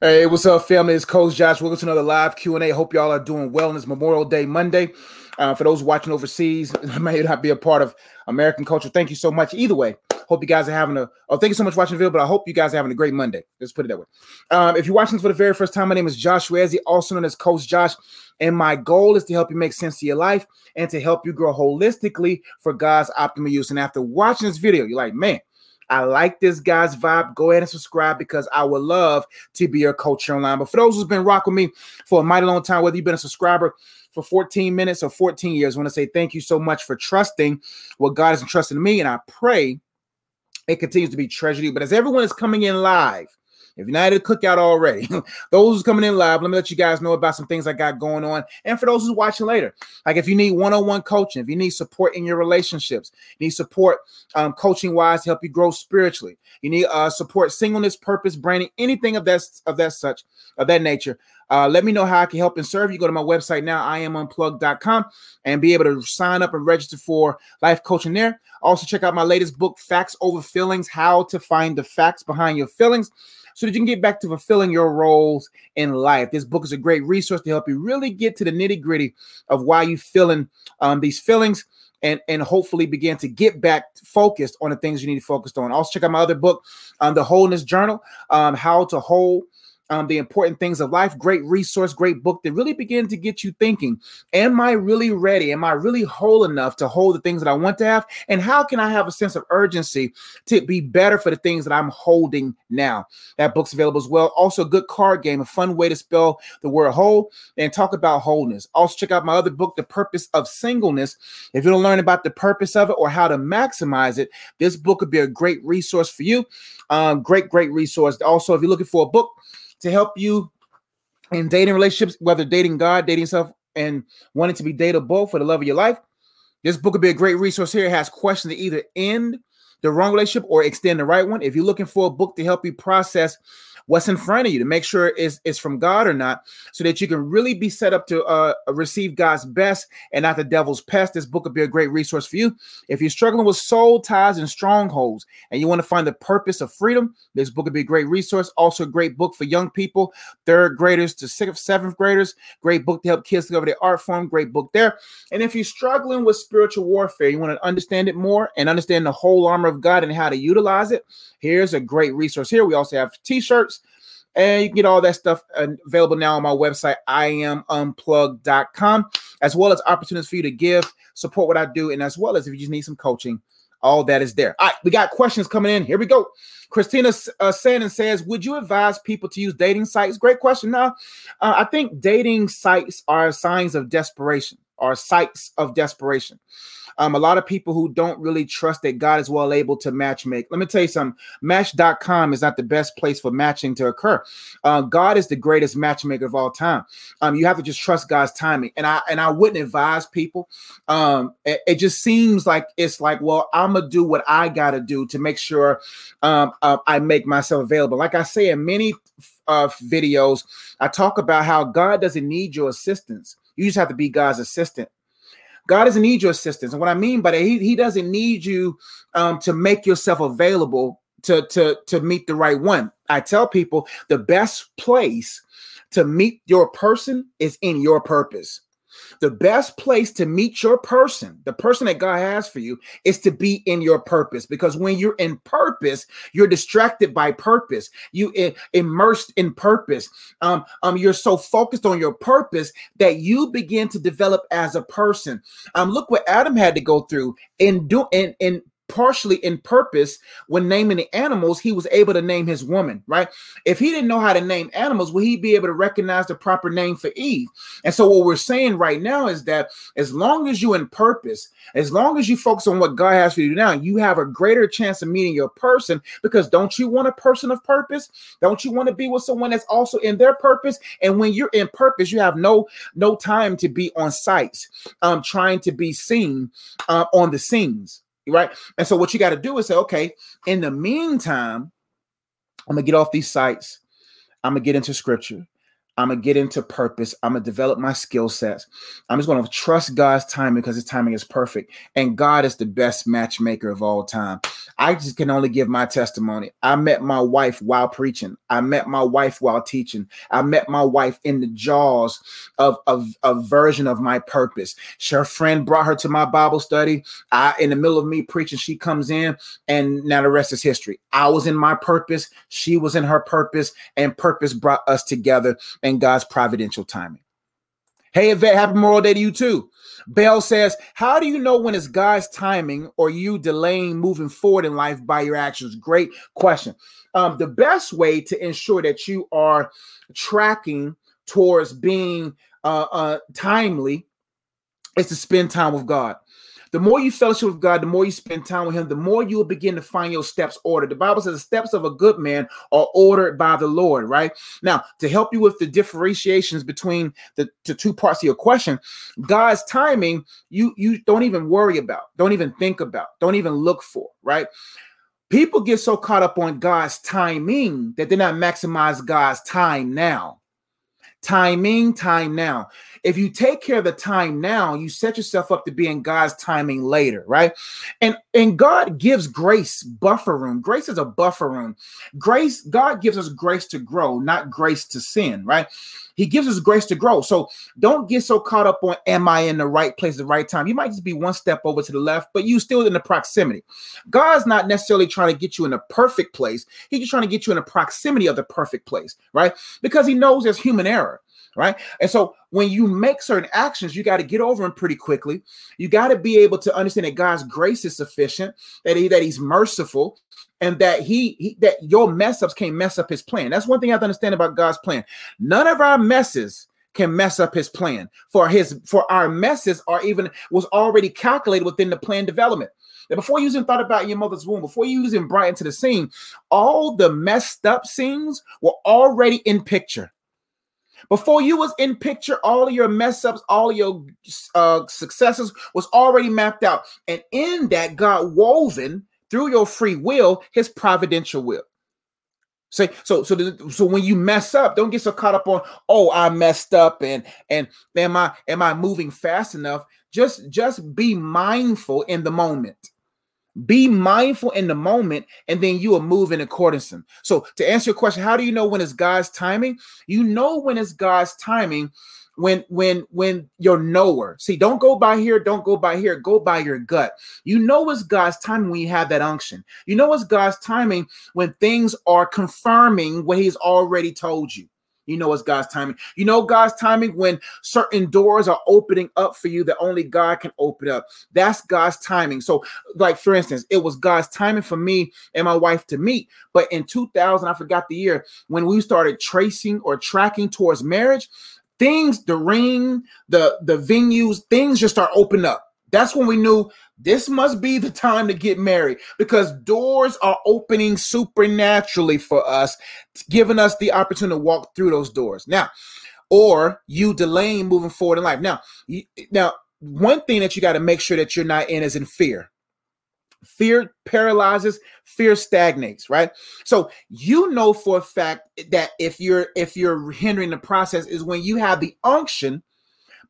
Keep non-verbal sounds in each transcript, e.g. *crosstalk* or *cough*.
Hey, what's up, family? It's Coach Josh. Welcome to another live Q and A. Hope y'all are doing well on this Memorial Day Monday. Uh, for those watching overseas, *laughs* I may not be a part of American culture. Thank you so much. Either way, hope you guys are having a. Oh, thank you so much for watching the video. But I hope you guys are having a great Monday. Let's put it that way. Um, if you're watching this for the very first time, my name is Josh Rezzi, also known as Coach Josh, and my goal is to help you make sense of your life and to help you grow holistically for God's optimal use. And after watching this video, you're like, man. I like this guy's vibe. Go ahead and subscribe because I would love to be your coach online. But for those who's been rocking me for a mighty long time, whether you've been a subscriber for 14 minutes or 14 years, I want to say thank you so much for trusting what God has entrusted me. And I pray it continues to be treasured. But as everyone is coming in live, if you're not at a cookout already, *laughs* those who's coming in live, let me let you guys know about some things I got going on. And for those who's watching later, like if you need one-on-one coaching, if you need support in your relationships, need support um, coaching wise to help you grow spiritually, you need uh, support singleness, purpose, branding, anything of that of that such of that nature. Uh, let me know how I can help and serve you. Go to my website now, iamunplug.com, and be able to sign up and register for life coaching there. Also, check out my latest book, Facts Over Feelings How to Find the Facts Behind Your Feelings so that you can get back to fulfilling your roles in life. This book is a great resource to help you really get to the nitty gritty of why you feeling um, these feelings and and hopefully begin to get back focused on the things you need to focus on. Also check out my other book, um, the Wholeness Journal, um, how to hold um, the important things of life. Great resource, great book that really begin to get you thinking. Am I really ready? Am I really whole enough to hold the things that I want to have? And how can I have a sense of urgency to be better for the things that I'm holding now? That book's available as well. Also, a good card game, a fun way to spell the word whole and talk about wholeness. Also, check out my other book, The Purpose of Singleness. If you don't learn about the purpose of it or how to maximize it, this book could be a great resource for you. Um, great, great resource. Also, if you're looking for a book, to help you in dating relationships, whether dating God, dating yourself, and wanting to be dateable for the love of your life. This book would be a great resource here. It has questions to either end the wrong relationship or extend the right one. If you're looking for a book to help you process what's in front of you to make sure it's, it's from God or not, so that you can really be set up to uh, receive God's best and not the devil's pest. This book would be a great resource for you. If you're struggling with soul ties and strongholds and you want to find the purpose of freedom, this book would be a great resource. Also, a great book for young people, third graders to sixth, seventh graders. Great book to help kids discover their art form. Great book there. And if you're struggling with spiritual warfare, you want to understand it more and understand the whole armor of God and how to utilize it. Here's a great resource here. We also have t-shirts and you can get all that stuff available now on my website, iamunplug.com, as well as opportunities for you to give, support what I do, and as well as if you just need some coaching, all that is there. All right, we got questions coming in. Here we go. Christina uh, Sandon says, Would you advise people to use dating sites? Great question. Now, uh, I think dating sites are signs of desperation, are sites of desperation. Um, a lot of people who don't really trust that God is well able to match make. Let me tell you something Match.com is not the best place for matching to occur. Uh, God is the greatest matchmaker of all time. Um, you have to just trust God's timing. And I and I wouldn't advise people. Um, it, it just seems like it's like, well, I'm gonna do what I gotta do to make sure um, uh, I make myself available. Like I say in many uh, videos, I talk about how God doesn't need your assistance. You just have to be God's assistant. God doesn't need your assistance. And what I mean by that, he, he doesn't need you um, to make yourself available to, to, to meet the right one. I tell people the best place to meet your person is in your purpose. The best place to meet your person, the person that God has for you, is to be in your purpose. Because when you're in purpose, you're distracted by purpose. You immersed in purpose. Um, um, you're so focused on your purpose that you begin to develop as a person. Um, look what Adam had to go through in do in in partially in purpose when naming the animals he was able to name his woman right? If he didn't know how to name animals would he be able to recognize the proper name for eve? And so what we're saying right now is that as long as you in purpose as long as you focus on what god has for you now you have a greater chance of meeting your person because don't you want a person of purpose? Don't you want to be with someone that's also in their purpose? And when you're in purpose you have no no time to be on sites um trying to be seen uh, on the scenes right? And so what you got to do is say, okay, in the meantime, I'm gonna get off these sites. I'm gonna get into scripture. I'm gonna get into purpose. I'm gonna develop my skill sets. I'm just gonna trust God's timing because His timing is perfect. And God is the best matchmaker of all time. I just can only give my testimony. I met my wife while preaching. I met my wife while teaching. I met my wife in the jaws of a version of my purpose. Her friend brought her to my Bible study. I, in the middle of me preaching, she comes in, and now the rest is history. I was in my purpose. She was in her purpose, and purpose brought us together and God's providential timing. Hey, Yvette, happy Memorial Day to you too. Bell says, How do you know when it's God's timing or you delaying moving forward in life by your actions? Great question. Um, the best way to ensure that you are tracking towards being uh, uh, timely is to spend time with God. The more you fellowship with God, the more you spend time with Him, the more you will begin to find your steps ordered. The Bible says the steps of a good man are ordered by the Lord, right? Now, to help you with the differentiations between the, the two parts of your question, God's timing, you you don't even worry about, don't even think about, don't even look for, right? People get so caught up on God's timing that they're not maximize God's time now. Timing, time now. If you take care of the time now, you set yourself up to be in God's timing later, right? And and God gives grace buffer room. Grace is a buffer room. Grace, God gives us grace to grow, not grace to sin, right? He gives us grace to grow. So don't get so caught up on am I in the right place at the right time? You might just be one step over to the left, but you still in the proximity. God's not necessarily trying to get you in a perfect place. He's just trying to get you in the proximity of the perfect place, right? Because he knows there's human error right? And so when you make certain actions, you got to get over them pretty quickly. You got to be able to understand that God's grace is sufficient, that he that he's merciful, and that he, he that your mess ups can't mess up his plan. That's one thing I have to understand about God's plan. None of our messes can mess up his plan. For his for our messes are even was already calculated within the plan development. That before you even thought about your mother's womb, before you even brought into the scene, all the messed up scenes were already in picture. Before you was in picture, all of your mess ups, all of your uh, successes was already mapped out. And in that, God woven through your free will, his providential will. Say so so so when you mess up, don't get so caught up on oh I messed up and and am I am I moving fast enough? Just just be mindful in the moment. Be mindful in the moment, and then you will move in accordance. So, to answer your question, how do you know when it's God's timing? You know when it's God's timing when when when you're knower. See, don't go by here, don't go by here, go by your gut. You know it's God's timing when you have that unction. You know it's God's timing when things are confirming what He's already told you. You know it's God's timing. You know God's timing when certain doors are opening up for you that only God can open up. That's God's timing. So, like for instance, it was God's timing for me and my wife to meet. But in 2000, I forgot the year, when we started tracing or tracking towards marriage, things, the ring, the the venues, things just start opening up. That's when we knew this must be the time to get married because doors are opening supernaturally for us, giving us the opportunity to walk through those doors. Now, or you delaying moving forward in life. Now, now one thing that you got to make sure that you're not in is in fear. Fear paralyzes, fear stagnates, right? So you know for a fact that if you're if you're hindering the process is when you have the unction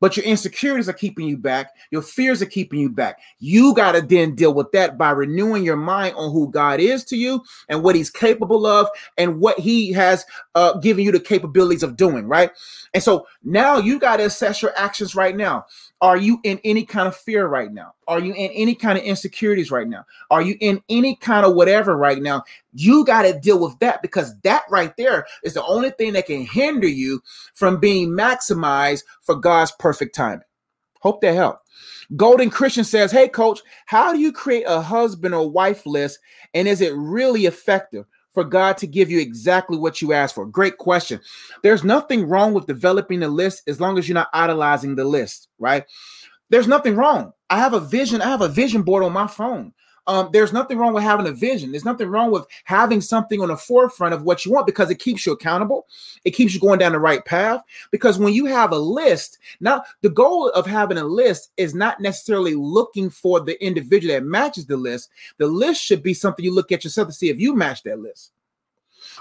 but your insecurities are keeping you back. Your fears are keeping you back. You got to then deal with that by renewing your mind on who God is to you and what He's capable of and what He has uh, given you the capabilities of doing, right? And so now you got to assess your actions right now. Are you in any kind of fear right now? Are you in any kind of insecurities right now? Are you in any kind of whatever right now? You got to deal with that because that right there is the only thing that can hinder you from being maximized for God's perfect timing. Hope that helped. Golden Christian says, Hey, coach, how do you create a husband or wife list? And is it really effective? For God to give you exactly what you asked for? Great question. There's nothing wrong with developing a list as long as you're not idolizing the list, right? There's nothing wrong. I have a vision. I have a vision board on my phone. Um, there's nothing wrong with having a vision. There's nothing wrong with having something on the forefront of what you want because it keeps you accountable. It keeps you going down the right path. Because when you have a list, now the goal of having a list is not necessarily looking for the individual that matches the list. The list should be something you look at yourself to see if you match that list.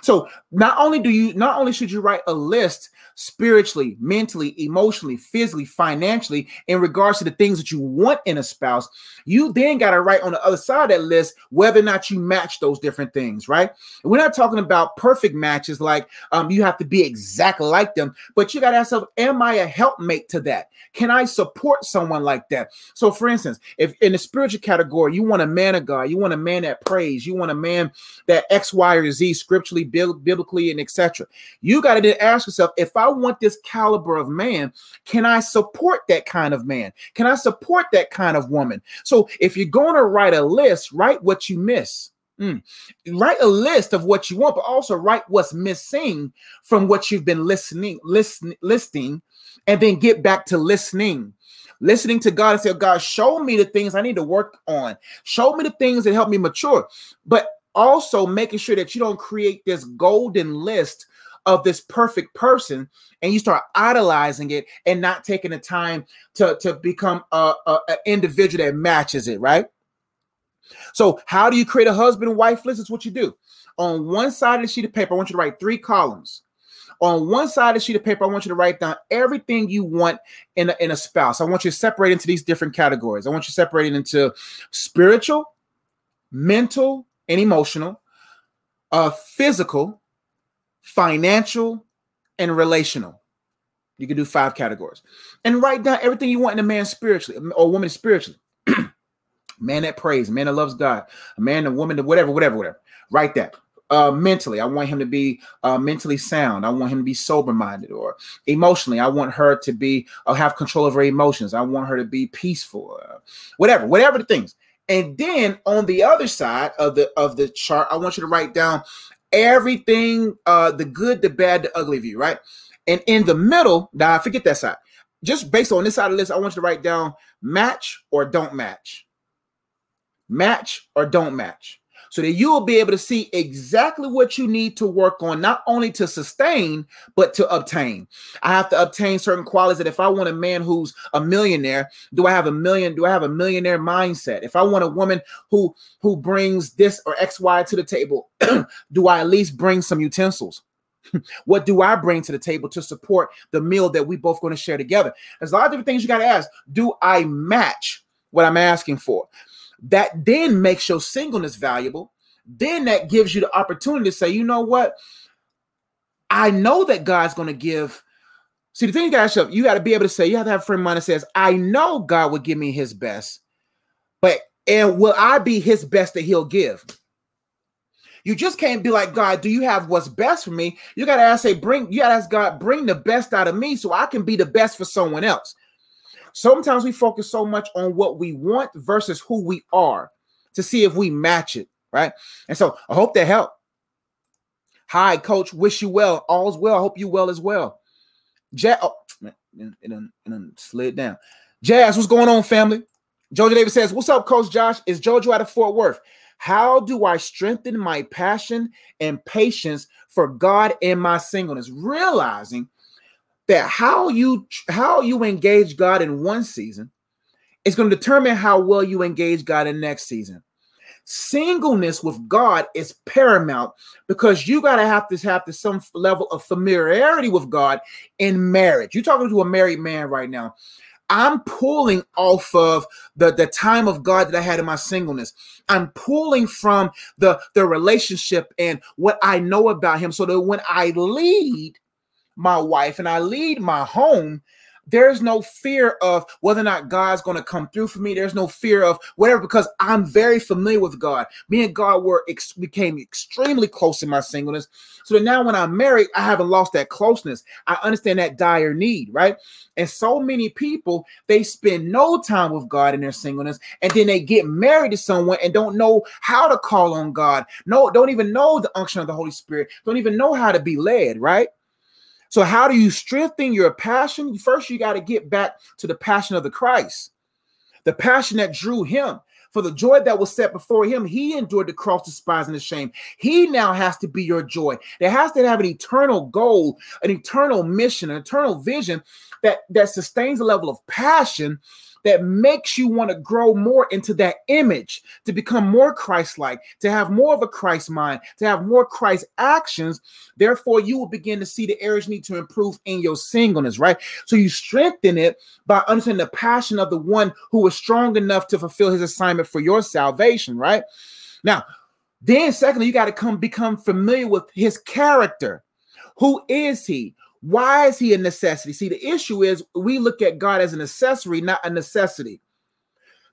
So not only do you not only should you write a list spiritually, mentally, emotionally, physically, financially in regards to the things that you want in a spouse, you then got to write on the other side of that list whether or not you match those different things, right? we're not talking about perfect matches like um, you have to be exactly like them, but you got to ask yourself, am I a helpmate to that? Can I support someone like that? So, for instance, if in the spiritual category, you want a man of God, you want a man that prays, you want a man that X, Y, or Z scripturally, biblically, and etc. You got to ask yourself, if I want this caliber of man, can I support that kind of man? Can I support that kind of woman? So, if you're going to write a list, write what you miss. Mm. Write a list of what you want, but also write what's missing from what you've been listening, listen, listing, and then get back to listening. Listening to God and say, God, show me the things I need to work on. Show me the things that help me mature. But also making sure that you don't create this golden list of this perfect person and you start idolizing it and not taking the time to, to become a, a, a individual that matches it, right? So, how do you create a husband wife list? It's what you do. On one side of the sheet of paper, I want you to write three columns. On one side of the sheet of paper, I want you to write down everything you want in a, in a spouse. I want you to separate into these different categories. I want you to separate it into spiritual, mental, and emotional, uh, physical, financial, and relational. You can do five categories and write down everything you want in a man spiritually or woman spiritually *clears throat* man that prays, man that loves God, a man, a woman, whatever, whatever, whatever. Write that. Uh, mentally, I want him to be uh, mentally sound. I want him to be sober minded, or emotionally, I want her to be uh, have control of her emotions. I want her to be peaceful, uh, whatever, whatever the things. And then on the other side of the of the chart, I want you to write down everything, uh, the good, the bad, the ugly view, right? And in the middle, now forget that side. Just based on this side of the list, I want you to write down match or don't match match or don't match so that you will be able to see exactly what you need to work on, not only to sustain, but to obtain. I have to obtain certain qualities that if I want a man who's a millionaire, do I have a million? Do I have a millionaire mindset? If I want a woman who who brings this or X, Y to the table, *clears throat* do I at least bring some utensils? *laughs* what do I bring to the table to support the meal that we both going to share together? There's a lot of different things you got to ask. Do I match what I'm asking for? That then makes your singleness valuable. Then that gives you the opportunity to say, you know what? I know that God's going to give. See, the thing you got to show, you got to be able to say, you have to have a friend of mine that says, I know God will give me his best, but and will I be his best that he'll give? You just can't be like, God, do you have what's best for me? You got to ask, say, bring, you got to ask God, bring the best out of me so I can be the best for someone else. Sometimes we focus so much on what we want versus who we are to see if we match it, right? And so I hope that helped. Hi, coach. Wish you well. All's well. I hope you well as well. Jazz, oh, it, it slid down. Jazz, what's going on, family? Jojo Davis says, What's up, Coach Josh? Is Jojo out of Fort Worth? How do I strengthen my passion and patience for God in my singleness? Realizing that how you how you engage God in one season is going to determine how well you engage God in next season. Singleness with God is paramount because you got to have to have to some level of familiarity with God in marriage. You're talking to a married man right now. I'm pulling off of the, the time of God that I had in my singleness. I'm pulling from the, the relationship and what I know about him so that when I lead, my wife and I lead my home, there's no fear of whether or not God's going to come through for me. There's no fear of whatever because I'm very familiar with God. Me and God were ex- became extremely close in my singleness. So that now when I'm married, I haven't lost that closeness. I understand that dire need, right? And so many people they spend no time with God in their singleness, and then they get married to someone and don't know how to call on God. No, don't even know the unction of the Holy Spirit. Don't even know how to be led, right? So, how do you strengthen your passion? First, you got to get back to the passion of the Christ, the passion that drew him. For the joy that was set before him, he endured the cross, despising the shame. He now has to be your joy. There has to have an eternal goal, an eternal mission, an eternal vision that, that sustains a level of passion that makes you want to grow more into that image, to become more Christ like, to have more of a Christ mind, to have more Christ actions. Therefore, you will begin to see the areas you need to improve in your singleness, right? So you strengthen it by understanding the passion of the one who was strong enough to fulfill his assignment for your salvation, right? Now, then, secondly, you got to come become familiar with his character. Who is he? Why is he a necessity? See, the issue is we look at God as an accessory, not a necessity.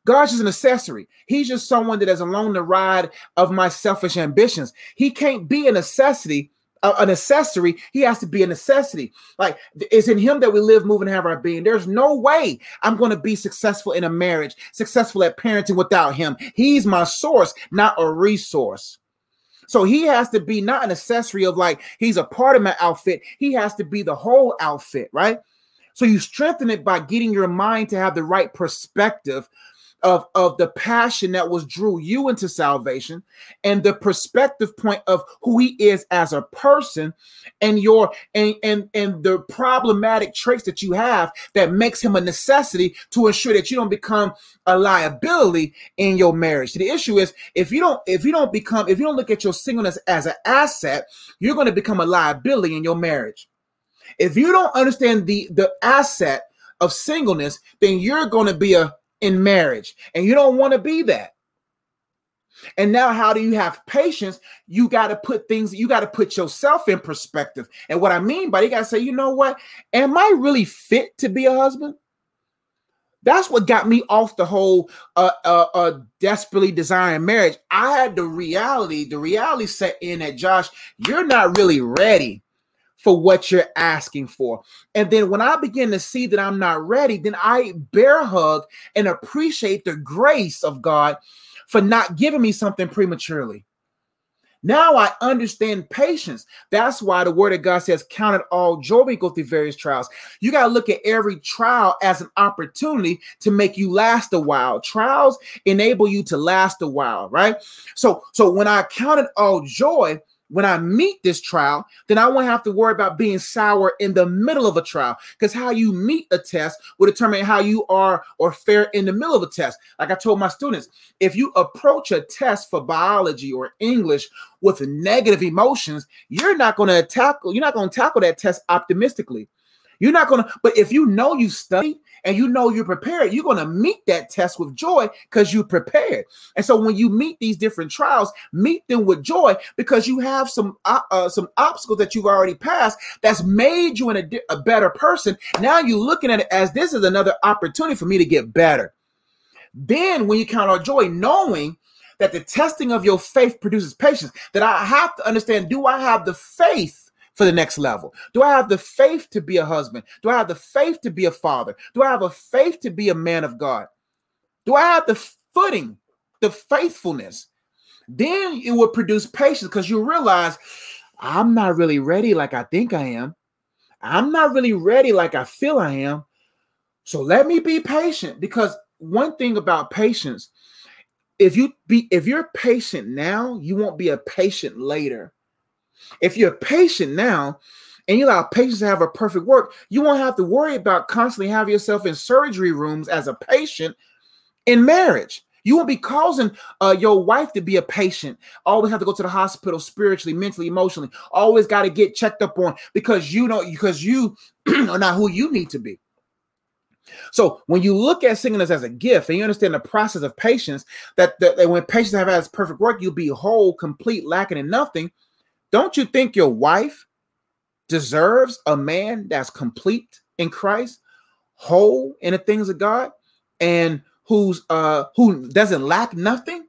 God's just an accessory. He's just someone that is along the ride of my selfish ambitions. He can't be a necessity, uh, an accessory. He has to be a necessity. Like it's in Him that we live, move, and have our being. There's no way I'm going to be successful in a marriage, successful at parenting without Him. He's my source, not a resource. So he has to be not an accessory of like he's a part of my outfit. He has to be the whole outfit, right? So you strengthen it by getting your mind to have the right perspective of, of the passion that was drew you into salvation and the perspective point of who he is as a person and your and and and the problematic traits that you have that makes him a necessity to ensure that you don't become a liability in your marriage. The issue is if you don't if you don't become if you don't look at your singleness as an asset, you're going to become a liability in your marriage. If you don't understand the the asset of singleness, then you're going to be a in marriage, and you don't want to be that. And now, how do you have patience? You got to put things, you got to put yourself in perspective. And what I mean by you got to say, you know what? Am I really fit to be a husband? That's what got me off the whole uh, uh, uh, desperately desiring marriage. I had the reality, the reality set in that Josh, you're not really ready for what you're asking for. And then when I begin to see that I'm not ready, then I bear hug and appreciate the grace of God for not giving me something prematurely. Now I understand patience. That's why the word of God says, Count it all joy when go through various trials. You got to look at every trial as an opportunity to make you last a while. Trials enable you to last a while, right? So, so when I count it all joy, when I meet this trial, then I won't have to worry about being sour in the middle of a trial because how you meet a test will determine how you are or fare in the middle of a test. Like I told my students, if you approach a test for biology or English with negative emotions, you're not going to tackle you're not going to tackle that test optimistically. You're not going to, but if you know you studied and you know you're prepared, you're going to meet that test with joy because you prepared. And so when you meet these different trials, meet them with joy because you have some uh, uh, some obstacles that you've already passed that's made you in a, a better person. Now you're looking at it as this is another opportunity for me to get better. Then when you count on joy, knowing that the testing of your faith produces patience, that I have to understand, do I have the faith for the next level? Do I have the faith to be a husband? Do I have the faith to be a father? Do I have a faith to be a man of God? Do I have the footing, the faithfulness? Then it will produce patience because you realize I'm not really ready like I think I am. I'm not really ready like I feel I am. So let me be patient because one thing about patience, if you be if you're patient now, you won't be a patient later. If you're patient now and you allow patience to have a perfect work, you won't have to worry about constantly having yourself in surgery rooms as a patient in marriage. You won't be causing uh, your wife to be a patient. Always have to go to the hospital spiritually, mentally, emotionally. Always got to get checked up on because you know because you *clears throat* are not who you need to be. So when you look at singleness as a gift and you understand the process of patience, that, that, that when patience have as perfect work, you'll be whole, complete, lacking in nothing. Don't you think your wife deserves a man that's complete in Christ, whole in the things of God, and who's uh who doesn't lack nothing?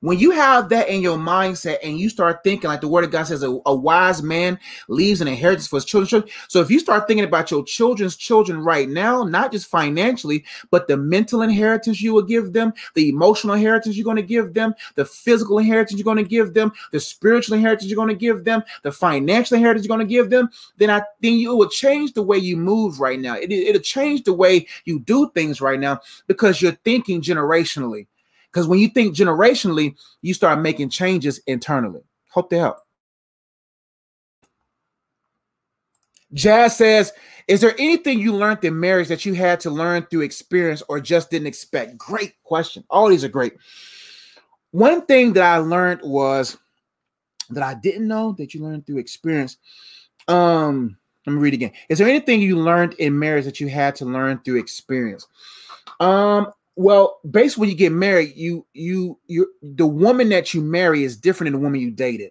When you have that in your mindset and you start thinking, like the word of God says, a, a, wise man leaves an inheritance for his children. So if you start thinking about your children's children right now, not just financially, but the mental inheritance you will give them, the emotional inheritance you're going to give them, the physical inheritance you're going to give them, the spiritual inheritance you're going to give them, the financial inheritance you're going to give them, then I think you will change the way you move right now. It, it'll change the way you do things right now because you're thinking generationally. Because when you think generationally, you start making changes internally. Hope they help. Jazz says, Is there anything you learned in marriage that you had to learn through experience or just didn't expect? Great question. All these are great. One thing that I learned was that I didn't know that you learned through experience. Um, let me read again. Is there anything you learned in marriage that you had to learn through experience? Um, well, basically, when you get married, you you you the woman that you marry is different than the woman you dated.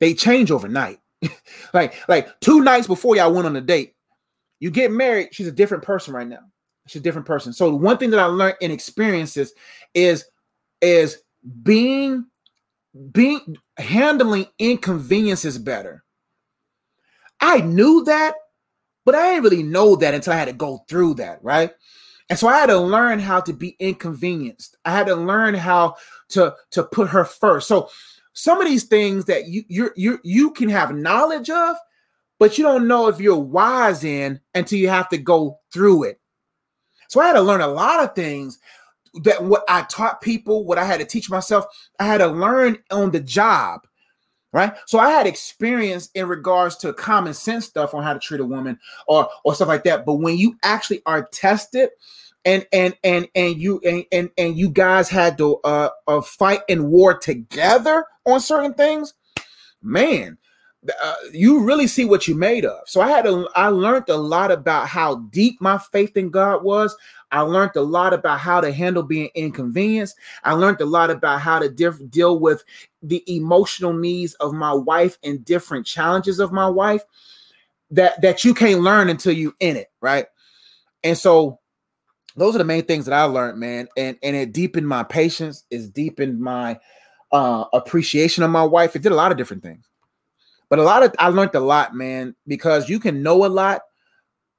They change overnight. *laughs* like like two nights before y'all went on a date, you get married. She's a different person right now. She's a different person. So one thing that I learned in experiences is is being being handling inconveniences better. I knew that, but I didn't really know that until I had to go through that, right? And so I had to learn how to be inconvenienced. I had to learn how to to put her first. So some of these things that you you you you can have knowledge of, but you don't know if you're wise in until you have to go through it. So I had to learn a lot of things that what I taught people, what I had to teach myself, I had to learn on the job right? So I had experience in regards to common sense stuff on how to treat a woman or or stuff like that. But when you actually are tested and and and and you and and, and you guys had to uh, uh fight and war together on certain things, man, uh, you really see what you made of. So I had to, I learned a lot about how deep my faith in God was. I learned a lot about how to handle being inconvenienced. I learned a lot about how to diff- deal with the emotional needs of my wife and different challenges of my wife that that you can't learn until you in it, right? And so those are the main things that I learned, man. And and it deepened my patience, it's deepened my uh appreciation of my wife. It did a lot of different things. But a lot of I learned a lot, man, because you can know a lot,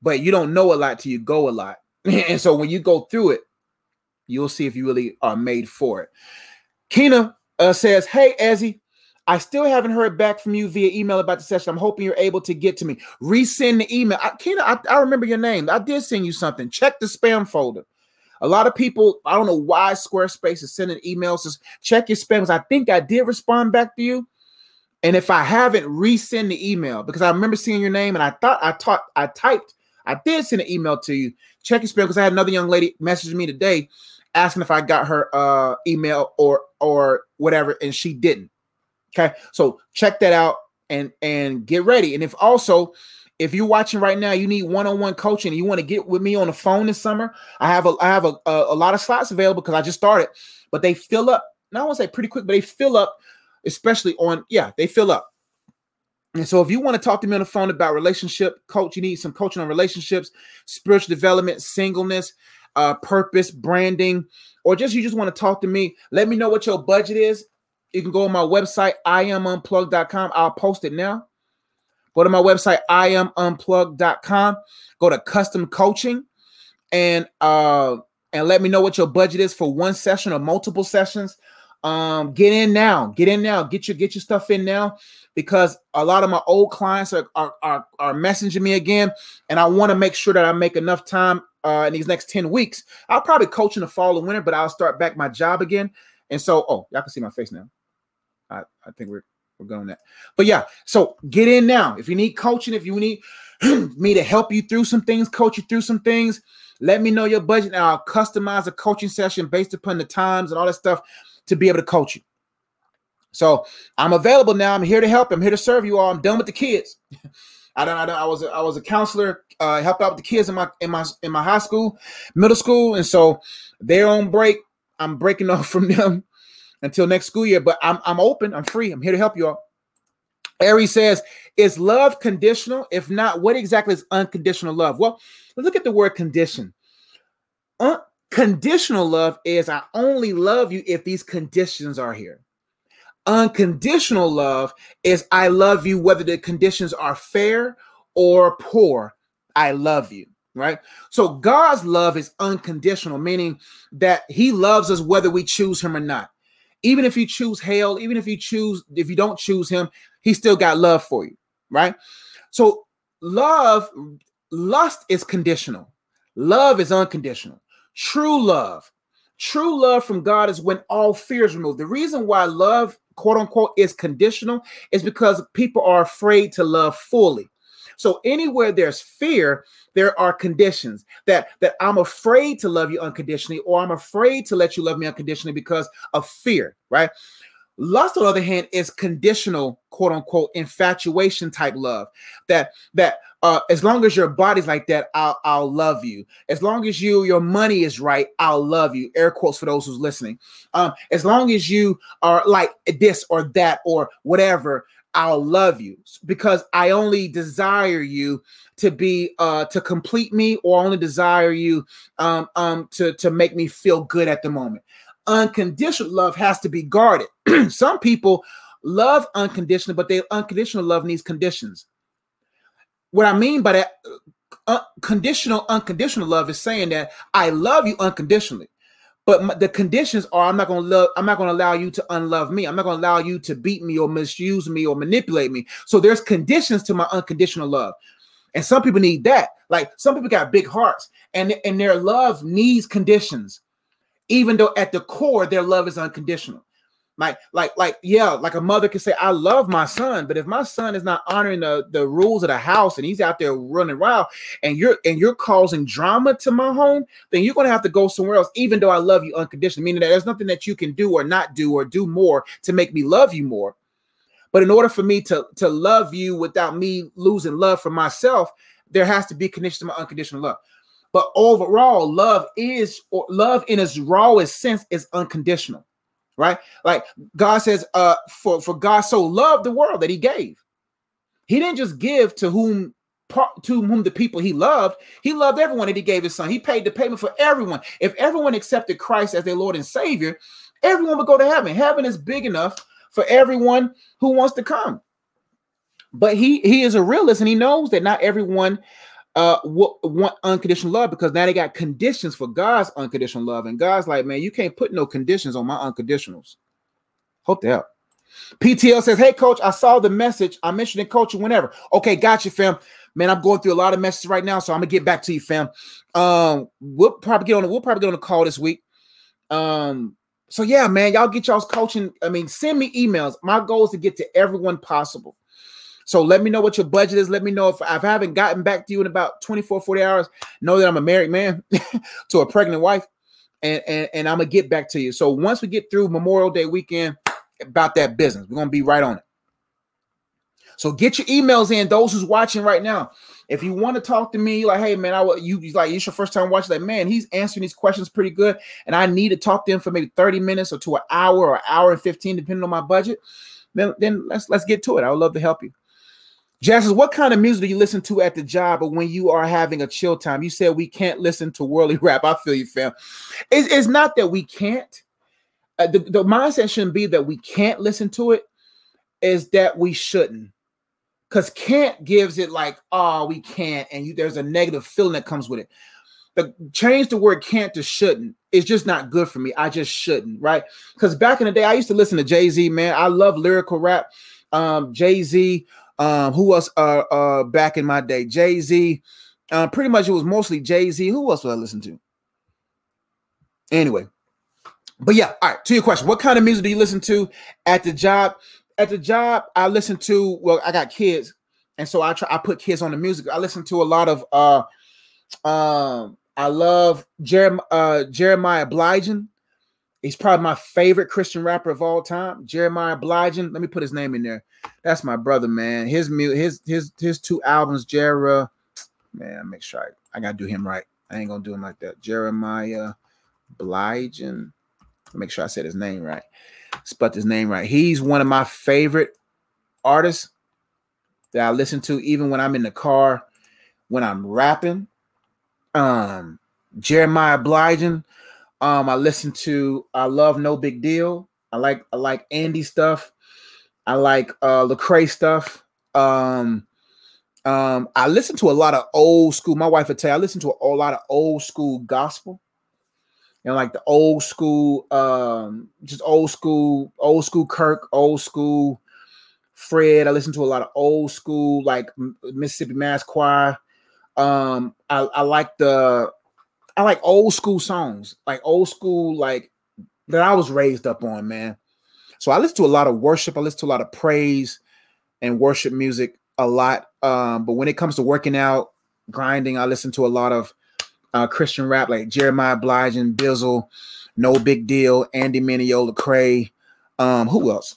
but you don't know a lot till you go a lot. *laughs* and so when you go through it, you'll see if you really are made for it. Kina uh, says, Hey, Ezzy, I still haven't heard back from you via email about the session. I'm hoping you're able to get to me. Resend the email. I, Kina, I, I remember your name. I did send you something. Check the spam folder. A lot of people, I don't know why Squarespace is sending emails. Just check your spams. I think I did respond back to you. And if I haven't, resend the email because I remember seeing your name and I thought I taught I typed, I did send an email to you. Check your spam because I had another young lady message me today asking if I got her uh email or or whatever, and she didn't. Okay, so check that out and and get ready. And if also if you're watching right now, you need one-on-one coaching, you want to get with me on the phone this summer, I have a I have a, a, a lot of slots available because I just started, but they fill up. Not I want to say pretty quick, but they fill up especially on, yeah, they fill up. And so if you want to talk to me on the phone about relationship coach, you need some coaching on relationships, spiritual development, singleness, uh, purpose, branding, or just you just want to talk to me, let me know what your budget is. You can go on my website, iamunplug.com. I'll post it now. Go to my website, iamunplug.com. Go to custom coaching and uh and let me know what your budget is for one session or multiple sessions. Um, get in now, get in now, get your get your stuff in now because a lot of my old clients are are are, are messaging me again, and I want to make sure that I make enough time uh, in these next 10 weeks. I'll probably coach in the fall and winter, but I'll start back my job again. And so, oh, y'all can see my face now. I, I think we're we're going that. But yeah, so get in now. If you need coaching, if you need *clears throat* me to help you through some things, coach you through some things, let me know your budget and I'll customize a coaching session based upon the times and all that stuff to be able to coach you. So I'm available now. I'm here to help. I'm here to serve you all. I'm done with the kids. *laughs* I don't. I, don't, I was. A, I was a counselor. Uh, help out with the kids in my in my in my high school, middle school, and so they're on break. I'm breaking *laughs* off from them until next school year. But I'm I'm open. I'm free. I'm here to help you all. Ari says, "Is love conditional? If not, what exactly is unconditional love?" Well, look at the word condition. Conditional love is I only love you if these conditions are here. Unconditional love is I love you whether the conditions are fair or poor. I love you, right? So God's love is unconditional, meaning that He loves us whether we choose Him or not. Even if you choose hell, even if you choose, if you don't choose Him, He still got love for you, right? So love, lust is conditional, love is unconditional. True love. True love from God is when all fear is removed. The reason why love, quote unquote, is conditional is because people are afraid to love fully. So anywhere there's fear, there are conditions that that I'm afraid to love you unconditionally, or I'm afraid to let you love me unconditionally because of fear, right? Lust, on the other hand, is conditional, quote unquote, infatuation type love. That that uh, as long as your body's like that, I'll I'll love you. As long as you your money is right, I'll love you. Air quotes for those who's listening. Um, as long as you are like this or that or whatever, I'll love you because I only desire you to be uh to complete me or only desire you um um to to make me feel good at the moment unconditional love has to be guarded. *clears throat* Some people love unconditional, but they unconditional love needs conditions. What I mean by that uh, conditional unconditional love is saying that I love you unconditionally. But the conditions are I'm not going to love I'm not going to allow you to unlove me. I'm not going to allow you to beat me or misuse me or manipulate me. So there's conditions to my unconditional love. And some people need that. Like some people got big hearts and and their love needs conditions even though at the core their love is unconditional. Like, like, like, yeah, like a mother can say, I love my son, but if my son is not honoring the, the rules of the house and he's out there running wild and you're and you're causing drama to my home, then you're gonna have to go somewhere else, even though I love you unconditionally, meaning that there's nothing that you can do or not do or do more to make me love you more. But in order for me to, to love you without me losing love for myself, there has to be condition to my unconditional love. But overall, love is or love in its rawest sense is unconditional, right? Like God says, uh, for, for God so loved the world that he gave. He didn't just give to whom to whom the people he loved, he loved everyone that he gave his son. He paid the payment for everyone. If everyone accepted Christ as their Lord and Savior, everyone would go to heaven. Heaven is big enough for everyone who wants to come. But he he is a realist and he knows that not everyone uh want unconditional love because now they got conditions for God's unconditional love. And God's like, man, you can't put no conditions on my unconditionals. Hope they help. PTL says, Hey coach, I saw the message. I mentioned in coaching whenever. Okay, got you, fam. Man, I'm going through a lot of messages right now, so I'm gonna get back to you, fam. Um, we'll probably get on we'll probably get on a call this week. Um, so yeah, man, y'all get y'all's coaching. I mean, send me emails. My goal is to get to everyone possible. So let me know what your budget is. Let me know if, if I haven't gotten back to you in about 24, 40 hours. Know that I'm a married man *laughs* to a pregnant wife. And, and, and I'm gonna get back to you. So once we get through Memorial Day weekend, about that business, we're gonna be right on it. So get your emails in. Those who's watching right now, if you want to talk to me, like, hey man, I you like it's your first time watching. Like, man, he's answering these questions pretty good, and I need to talk to him for maybe 30 minutes or to an hour or hour and 15, depending on my budget. Then then let's let's get to it. I would love to help you. Jess, what kind of music do you listen to at the job or when you are having a chill time? You said we can't listen to worldly *laughs* rap. I feel you, fam. It's, it's not that we can't. Uh, the, the mindset shouldn't be that we can't listen to it, is that we shouldn't. Because can't gives it like, oh, we can't, and you, there's a negative feeling that comes with it. The, change the word can't to shouldn't. It's just not good for me. I just shouldn't, right? Because back in the day, I used to listen to Jay Z, man. I love lyrical rap. Um, Jay Z, um, who else? Uh, uh, back in my day, Jay Z. Uh, pretty much it was mostly Jay Z. Who else would I listen to? Anyway, but yeah, all right. To your question, what kind of music do you listen to at the job? At the job, I listen to. Well, I got kids, and so I try. I put kids on the music. I listen to a lot of. uh Um, I love Jeremiah uh, Jeremiah Bligent. He's probably my favorite Christian rapper of all time. Jeremiah Bligent. Let me put his name in there. That's my brother, man. His his his his two albums, Jera. Man, make sure I, I gotta do him right. I ain't gonna do him like that. Jeremiah Bligent. Make sure I said his name right. Sput his name right. He's one of my favorite artists that I listen to, even when I'm in the car, when I'm rapping. Um, Jeremiah Bligent. Um, I listen to I love No Big Deal. I like I like Andy stuff. I like uh Lecrae stuff. Um um I listen to a lot of old school. My wife would tell you, I listen to a, a lot of old school gospel. Know, like the old school, um, just old school, old school Kirk, old school Fred. I listen to a lot of old school, like Mississippi Mass Choir. Um, I, I like the I like old school songs, like old school, like that I was raised up on, man. So I listen to a lot of worship. I listen to a lot of praise and worship music a lot. Um, but when it comes to working out, grinding, I listen to a lot of uh, Christian rap like Jeremiah Blige and Bizzle, No Big Deal, Andy Mineo, Lecrae. Um, who else?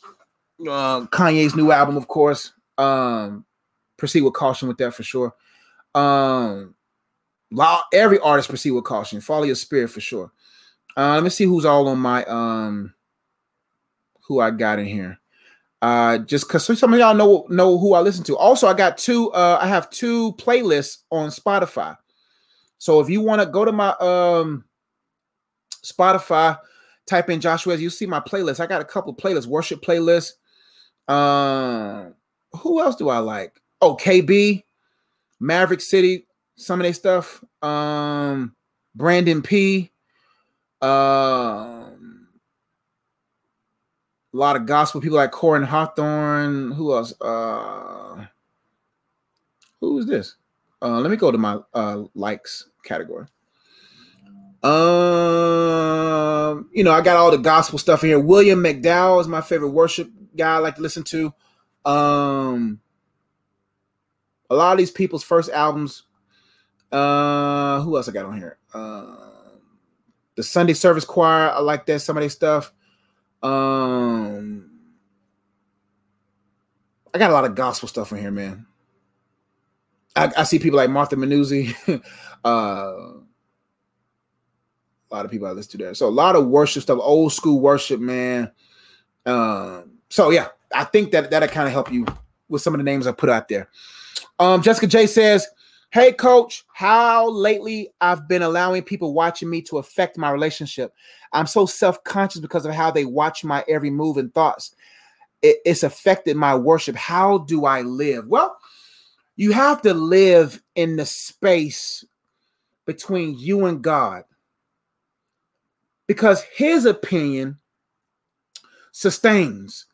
Uh, Kanye's new album, of course. Um, proceed with caution with that for sure. Um, every artist proceed with caution. Follow your spirit for sure. Uh, let me see who's all on my um, who I got in here. Uh, just because some of y'all know know who I listen to. Also, I got two. Uh, I have two playlists on Spotify. So if you want to go to my um Spotify, type in Joshua, you see my playlist. I got a couple playlists, worship playlists. Um, uh, who else do I like? Oh, KB, Maverick City, some of their stuff. Um, Brandon P. Um, a lot of gospel people like Koryn Hawthorne. Who else? Uh, who is this? Uh, let me go to my uh, likes category. Um, you know, I got all the gospel stuff in here. William McDowell is my favorite worship guy I like to listen to. Um, a lot of these people's first albums. Uh, who else I got on here? Uh, the Sunday Service Choir. I like that. Some of their stuff. Um, I got a lot of gospel stuff in here, man. I, I see people like Martha Munizzi. *laughs* uh, a lot of people I listen to there. So a lot of worship stuff, old school worship, man. Um, so yeah, I think that that'll kind of help you with some of the names I put out there. Um, Jessica J says, Hey coach, how lately I've been allowing people watching me to affect my relationship. I'm so self-conscious because of how they watch my every move and thoughts. It, it's affected my worship. How do I live? Well, you have to live in the space between you and God because his opinion sustains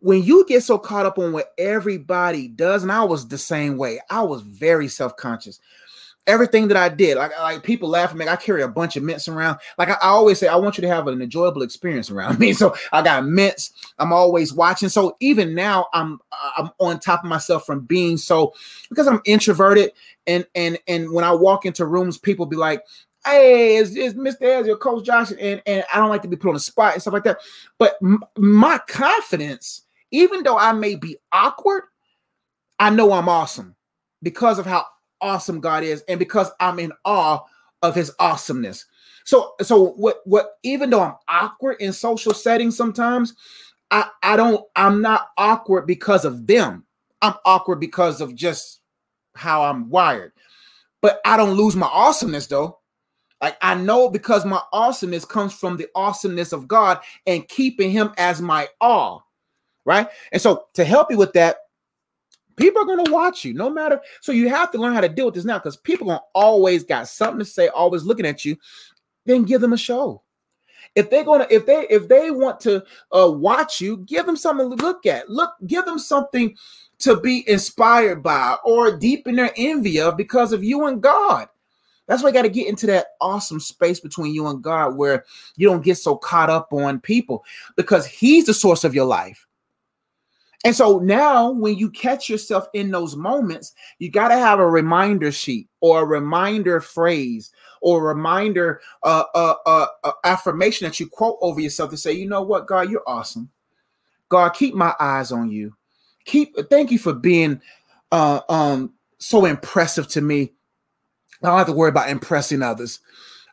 when you get so caught up on what everybody does, and I was the same way, I was very self conscious. Everything that I did, like like people laugh at me. I carry a bunch of mints around. Like I, I, always say, I want you to have an enjoyable experience around me. *laughs* So I got mints. I'm always watching. So even now, I'm I'm on top of myself from being so because I'm introverted, and and and when I walk into rooms, people be like, hey, it's, it's Mr. Ezra, Coach Josh, and, and I don't like to be put on the spot and stuff like that. But m- my confidence even though I may be awkward, I know I'm awesome because of how awesome God is and because I'm in awe of his awesomeness. So so what what even though I'm awkward in social settings sometimes, I I don't I'm not awkward because of them. I'm awkward because of just how I'm wired. But I don't lose my awesomeness though. Like I know because my awesomeness comes from the awesomeness of God and keeping him as my awe right? And so to help you with that, people are going to watch you no matter. So you have to learn how to deal with this now because people are always got something to say, always looking at you. Then give them a show. If they're gonna, if they if they want to uh, watch you, give them something to look at. Look, give them something to be inspired by or deep in their envy of because of you and God. That's why you got to get into that awesome space between you and God where you don't get so caught up on people because He's the source of your life. And so now, when you catch yourself in those moments, you got to have a reminder sheet or a reminder phrase or a reminder uh, uh, uh, uh, affirmation that you quote over yourself to say, you know what, God, you're awesome. God, keep my eyes on you. Keep. Thank you for being uh, um, so impressive to me. I don't have to worry about impressing others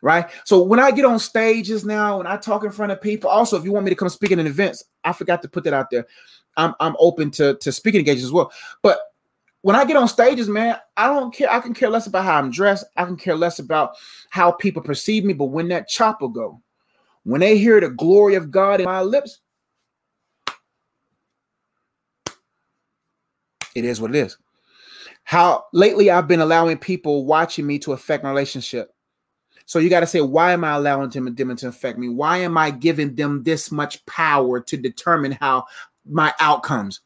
right? So when I get on stages now, when I talk in front of people, also if you want me to come speak in events, I forgot to put that out there. I'm I'm open to to speaking engagements as well. But when I get on stages, man, I don't care. I can care less about how I'm dressed. I can care less about how people perceive me. But when that chopper go, when they hear the glory of God in my lips, it is what it is. How lately I've been allowing people watching me to affect my relationship. So you got to say, why am I allowing them, them to affect me? Why am I giving them this much power to determine how my outcomes.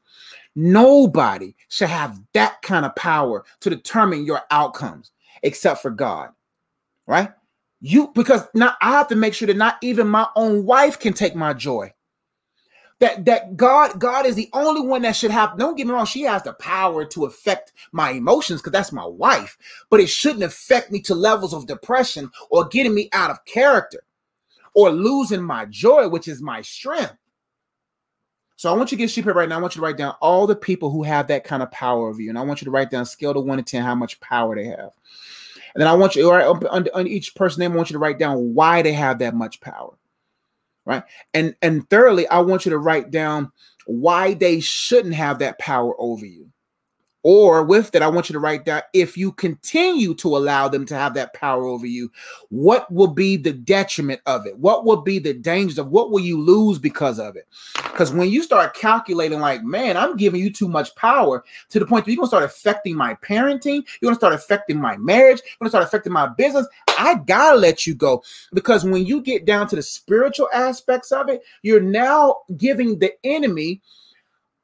Nobody should have that kind of power to determine your outcomes except for God. Right? You because now I have to make sure that not even my own wife can take my joy. That that God God is the only one that should have don't get me wrong she has the power to affect my emotions because that's my wife but it shouldn't affect me to levels of depression or getting me out of character or losing my joy which is my strength so I want you to get sheep right now. I want you to write down all the people who have that kind of power over you. And I want you to write down scale to one to 10 how much power they have. And then I want you, right, on, on each person name, I want you to write down why they have that much power right? And and thirdly, I want you to write down why they shouldn't have that power over you. Or with that, I want you to write down if you continue to allow them to have that power over you, what will be the detriment of it? What will be the dangers of what will you lose because of it? Because when you start calculating, like, man, I'm giving you too much power to the point that you're gonna start affecting my parenting, you're gonna start affecting my marriage, you're gonna start affecting my business. I gotta let you go because when you get down to the spiritual aspects of it, you're now giving the enemy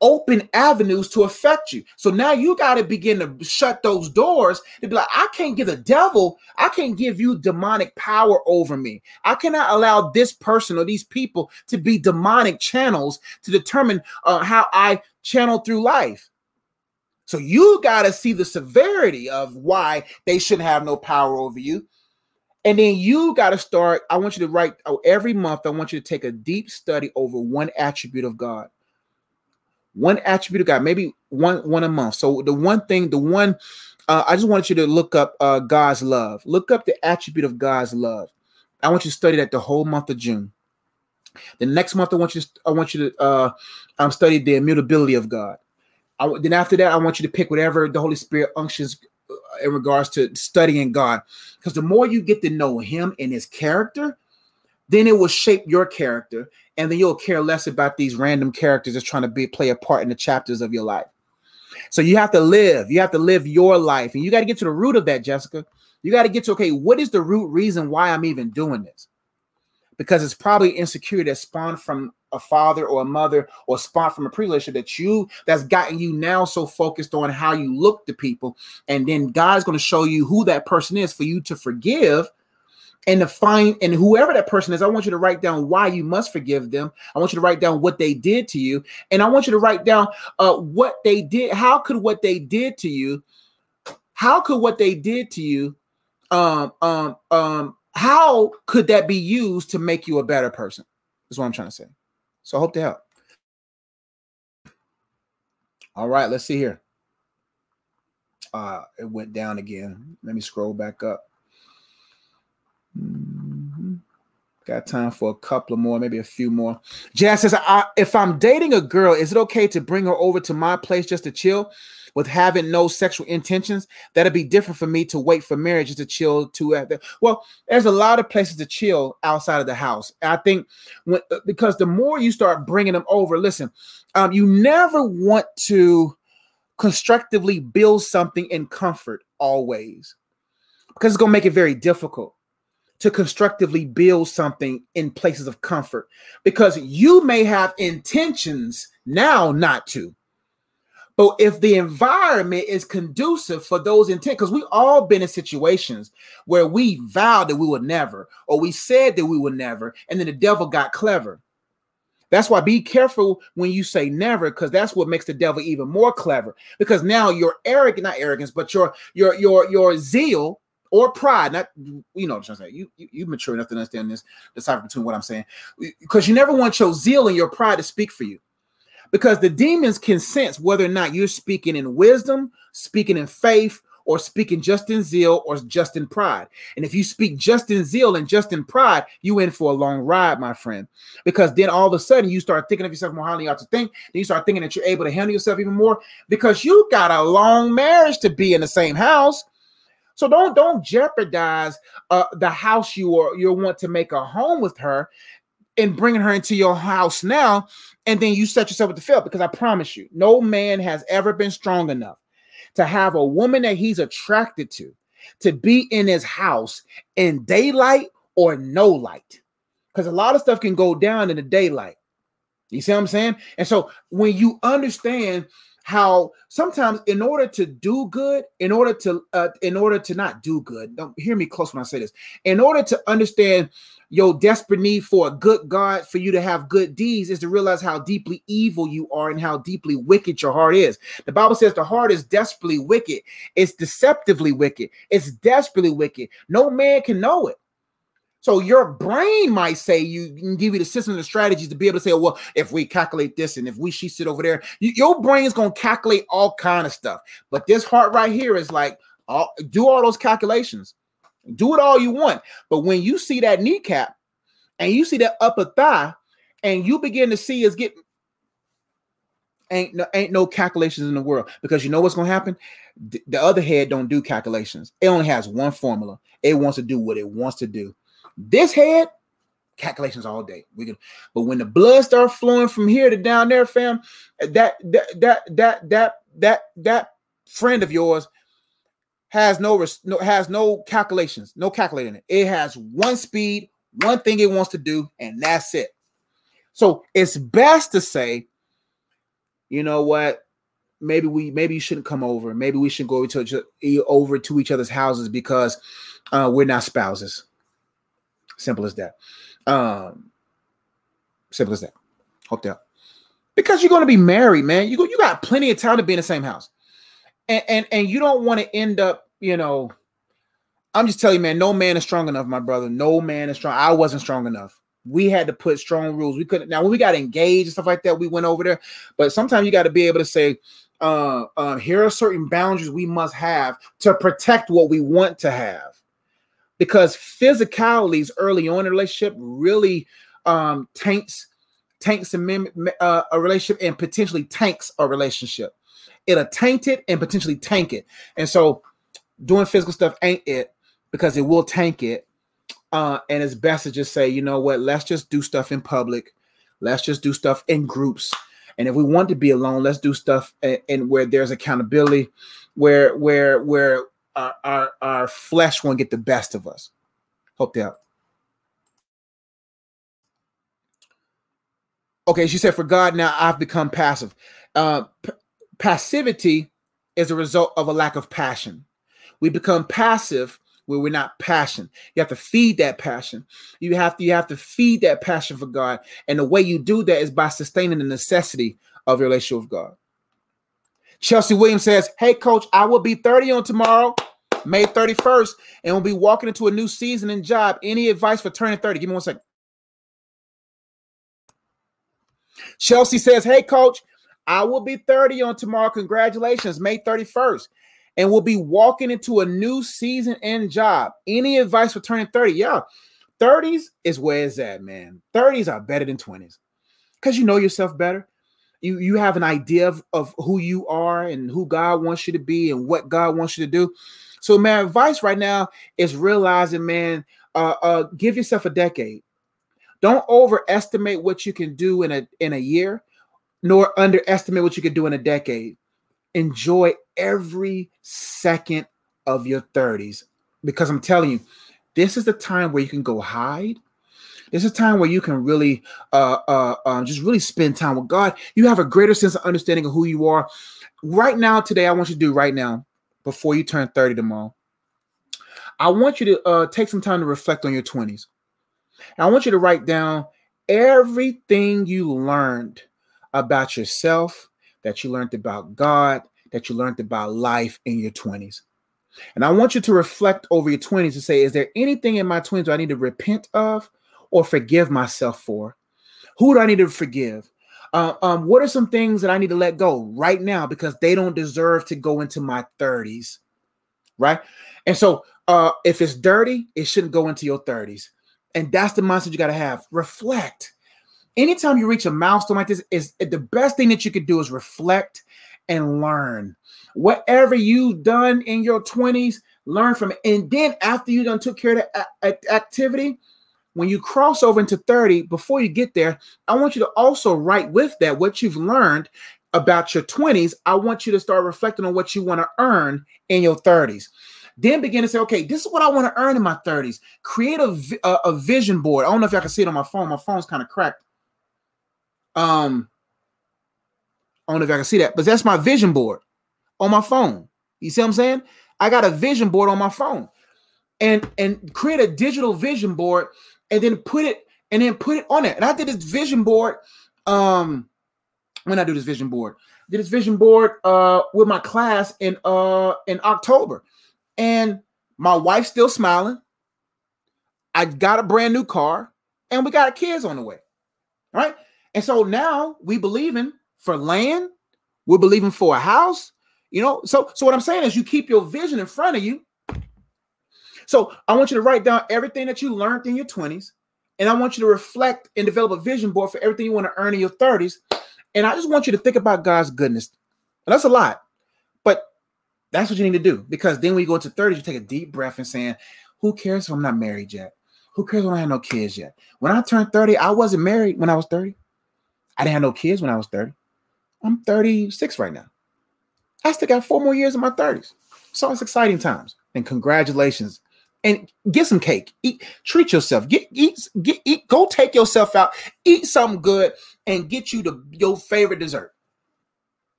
open avenues to affect you. So now you got to begin to shut those doors to be like, I can't give the devil, I can't give you demonic power over me. I cannot allow this person or these people to be demonic channels to determine uh, how I channel through life. So you got to see the severity of why they shouldn't have no power over you. And then you got to start. I want you to write oh, every month. I want you to take a deep study over one attribute of God one attribute of God, maybe one one a month. So the one thing, the one, uh, I just wanted you to look up uh, God's love. Look up the attribute of God's love. I want you to study that the whole month of June. The next month, I want you to I want you to uh, um, study the immutability of God. I, then after that, I want you to pick whatever the Holy Spirit unctions uh, in regards to studying God, because the more you get to know Him and His character, then it will shape your character and then you'll care less about these random characters that's trying to be play a part in the chapters of your life. So you have to live, you have to live your life, and you got to get to the root of that, Jessica. You got to get to okay, what is the root reason why I'm even doing this? Because it's probably insecurity that spawned from a father or a mother or spawned from a pre-relationship that you that's gotten you now so focused on how you look to people, and then God's going to show you who that person is for you to forgive and to find and whoever that person is, I want you to write down why you must forgive them. I want you to write down what they did to you, and I want you to write down uh, what they did. How could what they did to you? How could what they did to you? Um, um, um, how could that be used to make you a better person? Is what I'm trying to say. So I hope to help. All right, let's see here. Uh, it went down again. Let me scroll back up. Mm-hmm. Got time for a couple of more, maybe a few more. Jazz says, if I'm dating a girl, is it okay to bring her over to my place just to chill with having no sexual intentions? That'd be different for me to wait for marriage just to chill to at the well, there's a lot of places to chill outside of the house. I think when uh, because the more you start bringing them over, listen, um, you never want to constructively build something in comfort always because it's going to make it very difficult to constructively build something in places of comfort because you may have intentions now not to. But if the environment is conducive for those intent, because we all been in situations where we vowed that we would never, or we said that we would never, and then the devil got clever. That's why be careful when you say never, because that's what makes the devil even more clever. Because now your arrogant, not arrogance, but your your your your zeal or pride, not you know what I'm saying. You, you you mature enough to understand this decipher between what I'm saying, because you never want your zeal and your pride to speak for you, because the demons can sense whether or not you're speaking in wisdom, speaking in faith, or speaking just in zeal or just in pride. And if you speak just in zeal and just in pride, you in for a long ride, my friend. Because then all of a sudden you start thinking of yourself more highly you ought to think. Then you start thinking that you're able to handle yourself even more because you got a long marriage to be in the same house. So don't don't jeopardize uh, the house you are you want to make a home with her and bringing her into your house now, and then you set yourself up to fail. Because I promise you, no man has ever been strong enough to have a woman that he's attracted to to be in his house in daylight or no light. Because a lot of stuff can go down in the daylight. You see what I'm saying? And so when you understand how sometimes in order to do good, in order to uh, in order to not do good, don't hear me close when I say this. In order to understand your desperate need for a good God for you to have good deeds is to realize how deeply evil you are and how deeply wicked your heart is. The Bible says the heart is desperately wicked, it's deceptively wicked, it's desperately wicked. No man can know it. So your brain might say you can give you the systems and strategies to be able to say, oh, well, if we calculate this and if we she sit over there, you, your brain is gonna calculate all kind of stuff. But this heart right here is like, all, do all those calculations. Do it all you want. But when you see that kneecap and you see that upper thigh, and you begin to see us get ain't no ain't no calculations in the world because you know what's gonna happen. The other head don't do calculations. It only has one formula. It wants to do what it wants to do. This head calculations all day. We can, but when the blood starts flowing from here to down there, fam, that that that that that that that friend of yours has no, no has no calculations, no calculating it. It has one speed, one thing it wants to do, and that's it. So it's best to say, you know what? Maybe we maybe you shouldn't come over. Maybe we should go to over to each other's houses because uh, we're not spouses. Simple as that. Um, simple as that. Hope that. Because you're going to be married, man. You go, you got plenty of time to be in the same house and and, and you don't want to end up, you know. I'm just telling you, man, no man is strong enough, my brother. No man is strong. I wasn't strong enough. We had to put strong rules. We couldn't. Now, when we got engaged and stuff like that, we went over there. But sometimes you got to be able to say, uh, uh, here are certain boundaries we must have to protect what we want to have. Because physicalities early on in a relationship really um, tanks tanks a, uh, a relationship and potentially tanks a relationship it'll taint it and potentially tank it. And so doing physical stuff ain't it because it will tank it. Uh, and it's best to just say, you know what, let's just do stuff in public. Let's just do stuff in groups. And if we want to be alone, let's do stuff and where there's accountability, where where where our, our, our flesh won't get the best of us. Hope that. Okay, she said, "For God, now I've become passive." Uh, passivity is a result of a lack of passion. We become passive where we're not passionate. You have to feed that passion. You have to you have to feed that passion for God, and the way you do that is by sustaining the necessity of your relationship with God. Chelsea Williams says, "Hey, coach, I will be 30 on tomorrow, May 31st, and we'll be walking into a new season and job. Any advice for turning 30? Give me one second." Chelsea says, "Hey, coach, I will be 30 on tomorrow. Congratulations, May 31st. And we'll be walking into a new season and job. Any advice for turning 30? Yeah, 30s is where it's at, man. 30s are better than 20s because you know yourself better. You, you have an idea of, of who you are and who God wants you to be and what God wants you to do. So, my advice right now is realizing, man, uh, uh, give yourself a decade. Don't overestimate what you can do in a in a year nor underestimate what you could do in a decade. Enjoy every second of your 30s because I'm telling you, this is the time where you can go hide. Is a time where you can really, uh, uh, uh, just really spend time with God. You have a greater sense of understanding of who you are. Right now, today, I want you to do right now, before you turn 30 tomorrow. I want you to uh, take some time to reflect on your 20s. I want you to write down everything you learned about yourself, that you learned about God, that you learned about life in your 20s. And I want you to reflect over your 20s and say, is there anything in my 20s I need to repent of or forgive myself for? Who do I need to forgive? Uh, um, what are some things that I need to let go right now because they don't deserve to go into my 30s? Right. And so uh, if it's dirty, it shouldn't go into your 30s. And that's the mindset you got to have. Reflect anytime you reach a milestone like this, is the best thing that you could do is reflect and learn. Whatever you've done in your 20s, learn from it. And then after you done took care of the activity, when you cross over into 30, before you get there, I want you to also write with that what you've learned about your 20s. I want you to start reflecting on what you want to earn in your 30s. Then begin to say, okay, this is what I want to earn in my 30s. Create a, a, a vision board. I don't know if y'all can see it on my phone. My phone's kind of cracked. Um, I don't know if I can see that, but that's my vision board on my phone. You see what I'm saying? I got a vision board on my phone. And and create a digital vision board and then put it and then put it on it. And I did this vision board um when I do this vision board. I did this vision board uh with my class in uh in October. And my wife's still smiling. I got a brand new car and we got kids on the way. right? And so now we believing for land, we're believing for a house, you know. So, so what I'm saying is you keep your vision in front of you. So I want you to write down everything that you learned in your 20s, and I want you to reflect and develop a vision board for everything you want to earn in your 30s. And I just want you to think about God's goodness. And that's a lot, but that's what you need to do because then when you go into 30s, you take a deep breath and saying, Who cares if I'm not married yet? Who cares when I have no kids yet? When I turned 30, I wasn't married when I was 30. I didn't have no kids when I was 30. I'm 36 right now. I still got four more years in my 30s. So it's exciting times. And congratulations. And get some cake. Eat, treat yourself. Get eat, get eat, go take yourself out, eat something good, and get you the your favorite dessert.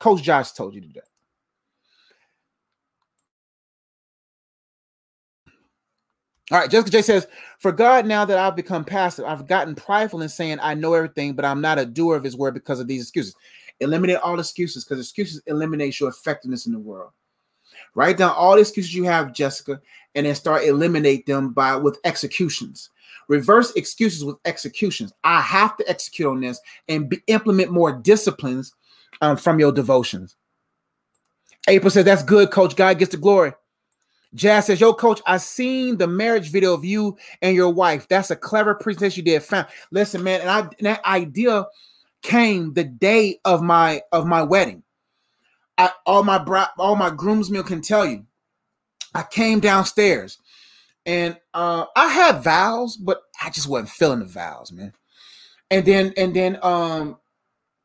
Coach Josh told you to do that. All right, Jessica J says, For God, now that I've become passive, I've gotten prideful in saying I know everything, but I'm not a doer of his word because of these excuses. Eliminate all excuses because excuses eliminate your effectiveness in the world. Write down all the excuses you have, Jessica, and then start eliminate them by with executions. Reverse excuses with executions. I have to execute on this and be, implement more disciplines um, from your devotions. April says, That's good, coach. God gets the glory. Jazz says, Yo, coach, I seen the marriage video of you and your wife. That's a clever presentation you did. Listen, man, and I and that idea came the day of my of my wedding. I, all my bra- all my groomsmen can tell you. I came downstairs and uh, I had vows, but I just wasn't feeling the vows, man. And then and then um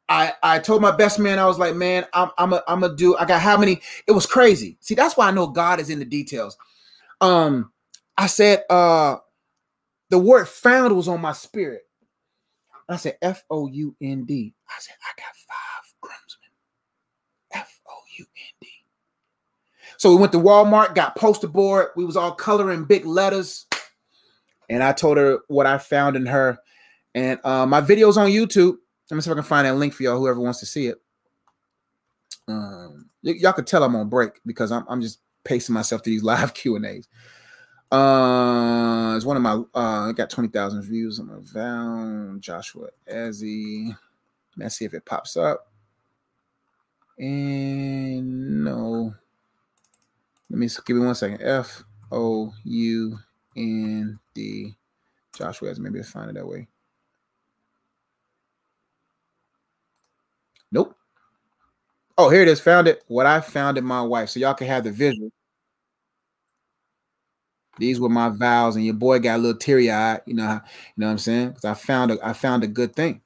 I I told my best man I was like, man, I'm I'm a I'm a do. I got how many? It was crazy. See, that's why I know God is in the details. Um, I said uh the word found was on my spirit. I said F O U N D. I said I got five groomsmen. F O U N D. So we went to Walmart, got poster board. We was all coloring big letters, and I told her what I found in her. And uh, my videos on YouTube. Let me see if I can find that link for y'all, whoever wants to see it. Um, y- y'all could tell I'm on break because I'm, I'm just pacing myself to these live *laughs* Q and A's. Uh, it's one of my. Uh, got twenty thousand views on my Val Joshua Ezzy. Let's see if it pops up. And no. Let me give me one second. F O U N D. Joshua Ezzy. Maybe find it that way. Nope. Oh, here it is. Found it. What I found in my wife. So y'all can have the visual. These were my vows, and your boy got a little teary eyed. You know, you know what I'm saying? Because I found a, I found a good thing.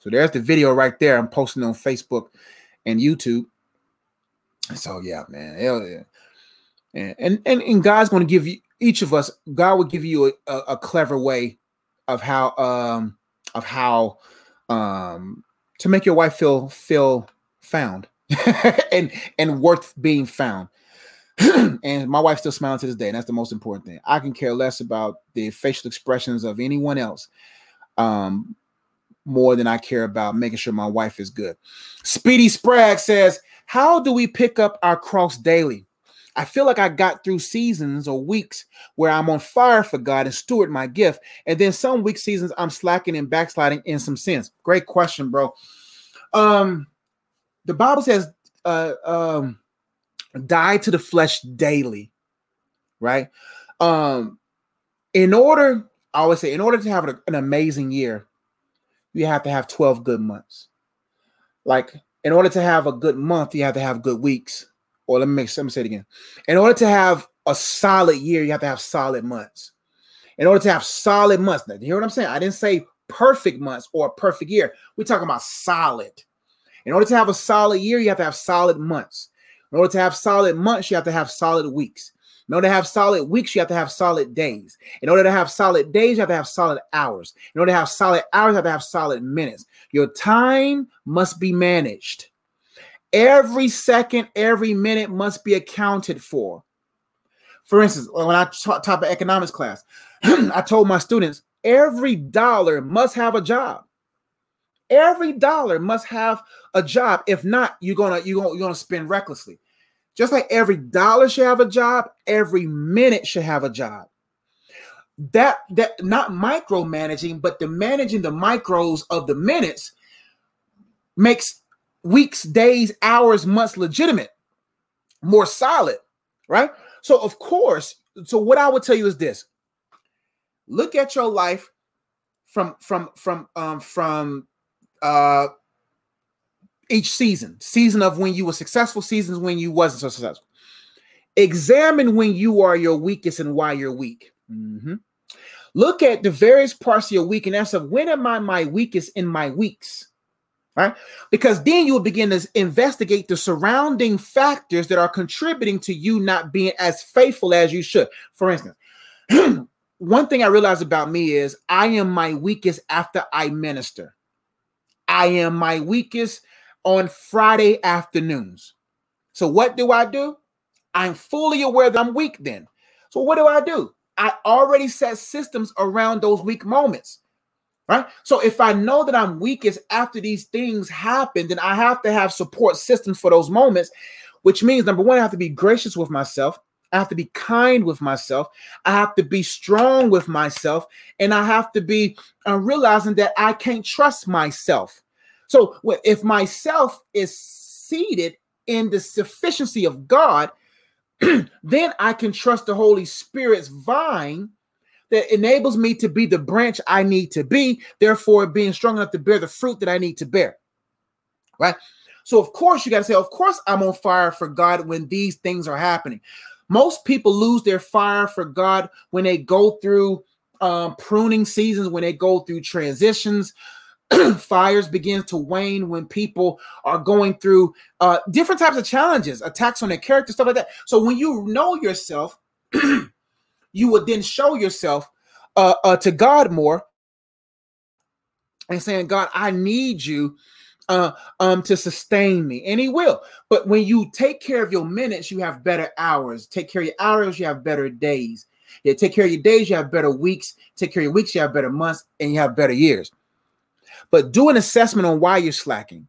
So there's the video right there. I'm posting on Facebook and YouTube. So yeah, man, hell yeah. And and and, God's going to give you each of us. God will give you a, a, clever way of how um of how um to make your wife feel feel found *laughs* and and worth being found. *clears throat* and my wife's still smiling to this day, and that's the most important thing. I can care less about the facial expressions of anyone else, um, more than I care about making sure my wife is good. Speedy Sprague says, "How do we pick up our cross daily?" I feel like I got through seasons or weeks where I'm on fire for God and steward my gift, and then some week seasons I'm slacking and backsliding in some sins. Great question, bro. Um, the Bible says, uh, um, die to the flesh daily, right? Um, in order, I always say, in order to have an amazing year, you have to have 12 good months. Like, in order to have a good month, you have to have good weeks. Or let me make let me say it again. In order to have a solid year, you have to have solid months. In order to have solid months, now, you hear what I'm saying? I didn't say perfect months or a perfect year. We're talking about solid. In order to have a solid year, you have to have solid months. In order to have solid months, you have to have solid weeks. In order to have solid weeks, you have to have solid days. In order to have solid days, you have to have solid hours. In order to have solid hours, you have to have solid minutes. Your time must be managed. Every second, every minute must be accounted for. For instance, when I taught of economics class, *clears throat* I told my students every dollar must have a job. Every dollar must have a job. If not, you're gonna you're gonna you're gonna spend recklessly. Just like every dollar should have a job, every minute should have a job. That that not micromanaging, but the managing the micros of the minutes makes weeks, days, hours, months legitimate, more solid, right? So, of course, so what I would tell you is this look at your life from from from um from uh each season season of when you were successful seasons when you wasn't so successful examine when you are your weakest and why you're weak mm-hmm. look at the various parts of your week and ask of when am i my weakest in my weeks right? Because then you will begin to investigate the surrounding factors that are contributing to you not being as faithful as you should. For instance, *clears throat* one thing I realized about me is I am my weakest after I minister. I am my weakest on Friday afternoons. So what do I do? I'm fully aware that I'm weak then. So what do I do? I already set systems around those weak moments right? So if I know that I'm weakest after these things happen, then I have to have support systems for those moments, which means number one, I have to be gracious with myself. I have to be kind with myself. I have to be strong with myself. And I have to be uh, realizing that I can't trust myself. So if myself is seated in the sufficiency of God, *clears throat* then I can trust the Holy Spirit's vine that enables me to be the branch I need to be, therefore being strong enough to bear the fruit that I need to bear. Right? So, of course, you got to say, of course, I'm on fire for God when these things are happening. Most people lose their fire for God when they go through um, pruning seasons, when they go through transitions. *clears throat* Fires begin to wane when people are going through uh, different types of challenges, attacks on their character, stuff like that. So, when you know yourself, *clears throat* you would then show yourself uh, uh, to God more and saying, God, I need you uh, um, to sustain me. And he will. But when you take care of your minutes, you have better hours. Take care of your hours, you have better days. Yeah, take care of your days, you have better weeks. Take care of your weeks, you have better months, and you have better years. But do an assessment on why you're slacking.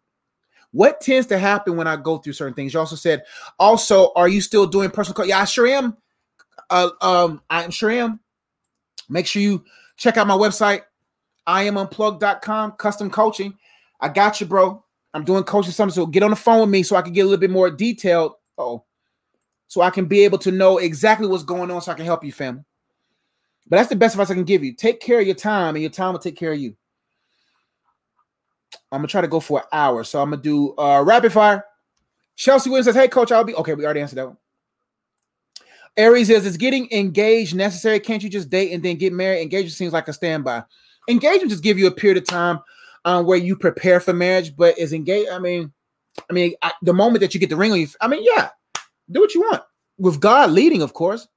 What tends to happen when I go through certain things? You also said, also, are you still doing personal? Yeah, I sure am uh, um, I am sure am. Make sure you check out my website, iamunplugged.com, custom coaching. I got you, bro. I'm doing coaching something. So get on the phone with me so I can get a little bit more detailed. Oh, so I can be able to know exactly what's going on so I can help you, family. But that's the best advice I can give you. Take care of your time, and your time will take care of you. I'm gonna try to go for an hour, so I'm gonna do uh rapid fire. Chelsea Williams says, "Hey, coach, I'll be okay." We already answered that one. Aries says, "Is getting engaged necessary? Can't you just date and then get married? Engagement seems like a standby. Engagement just give you a period of time um, where you prepare for marriage, but is engaged. I mean, I mean, I, the moment that you get the ring on you, I mean, yeah, do what you want with God leading, of course.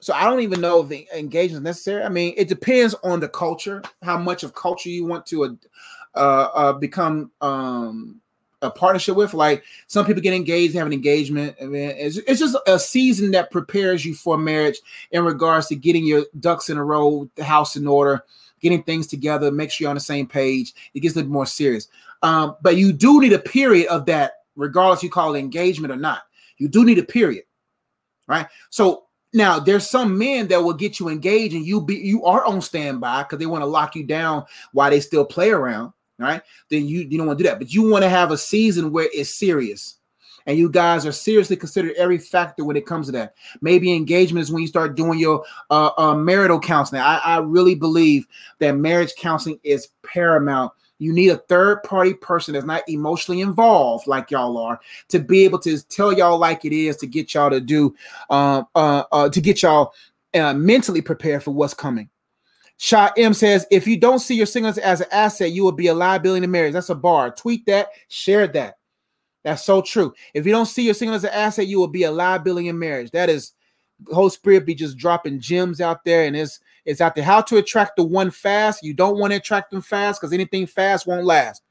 So I don't even know if the engagement is necessary. I mean, it depends on the culture, how much of culture you want to uh, uh, become um, a partnership with. Like some people get engaged, have an engagement. I mean, it's, it's just a season that prepares you for marriage in regards to getting your ducks in a row, the house in order, getting things together, make sure you're on the same page. It gets a little more serious. Um, but you do need a period of that, regardless you call it engagement or not. You do need a period, right? So now there's some men that will get you engaged and you be you are on standby because they want to lock you down while they still play around right? Then you you don't want to do that. But you want to have a season where it's serious. And you guys are seriously considered every factor when it comes to that. Maybe engagement is when you start doing your uh, uh, marital counseling. I, I really believe that marriage counseling is paramount. You need a third party person that's not emotionally involved like y'all are to be able to tell y'all like it is to get y'all to do uh, uh, uh to get y'all uh, mentally prepared for what's coming. Shot M says, if you don't see your singles as an asset, you will be a liability in marriage. That's a bar. Tweet that, share that. That's so true. If you don't see your single as an asset, you will be a liability in marriage. That is Holy Spirit be just dropping gems out there, and it's it's out there. How to attract the one fast. You don't want to attract them fast because anything fast won't last.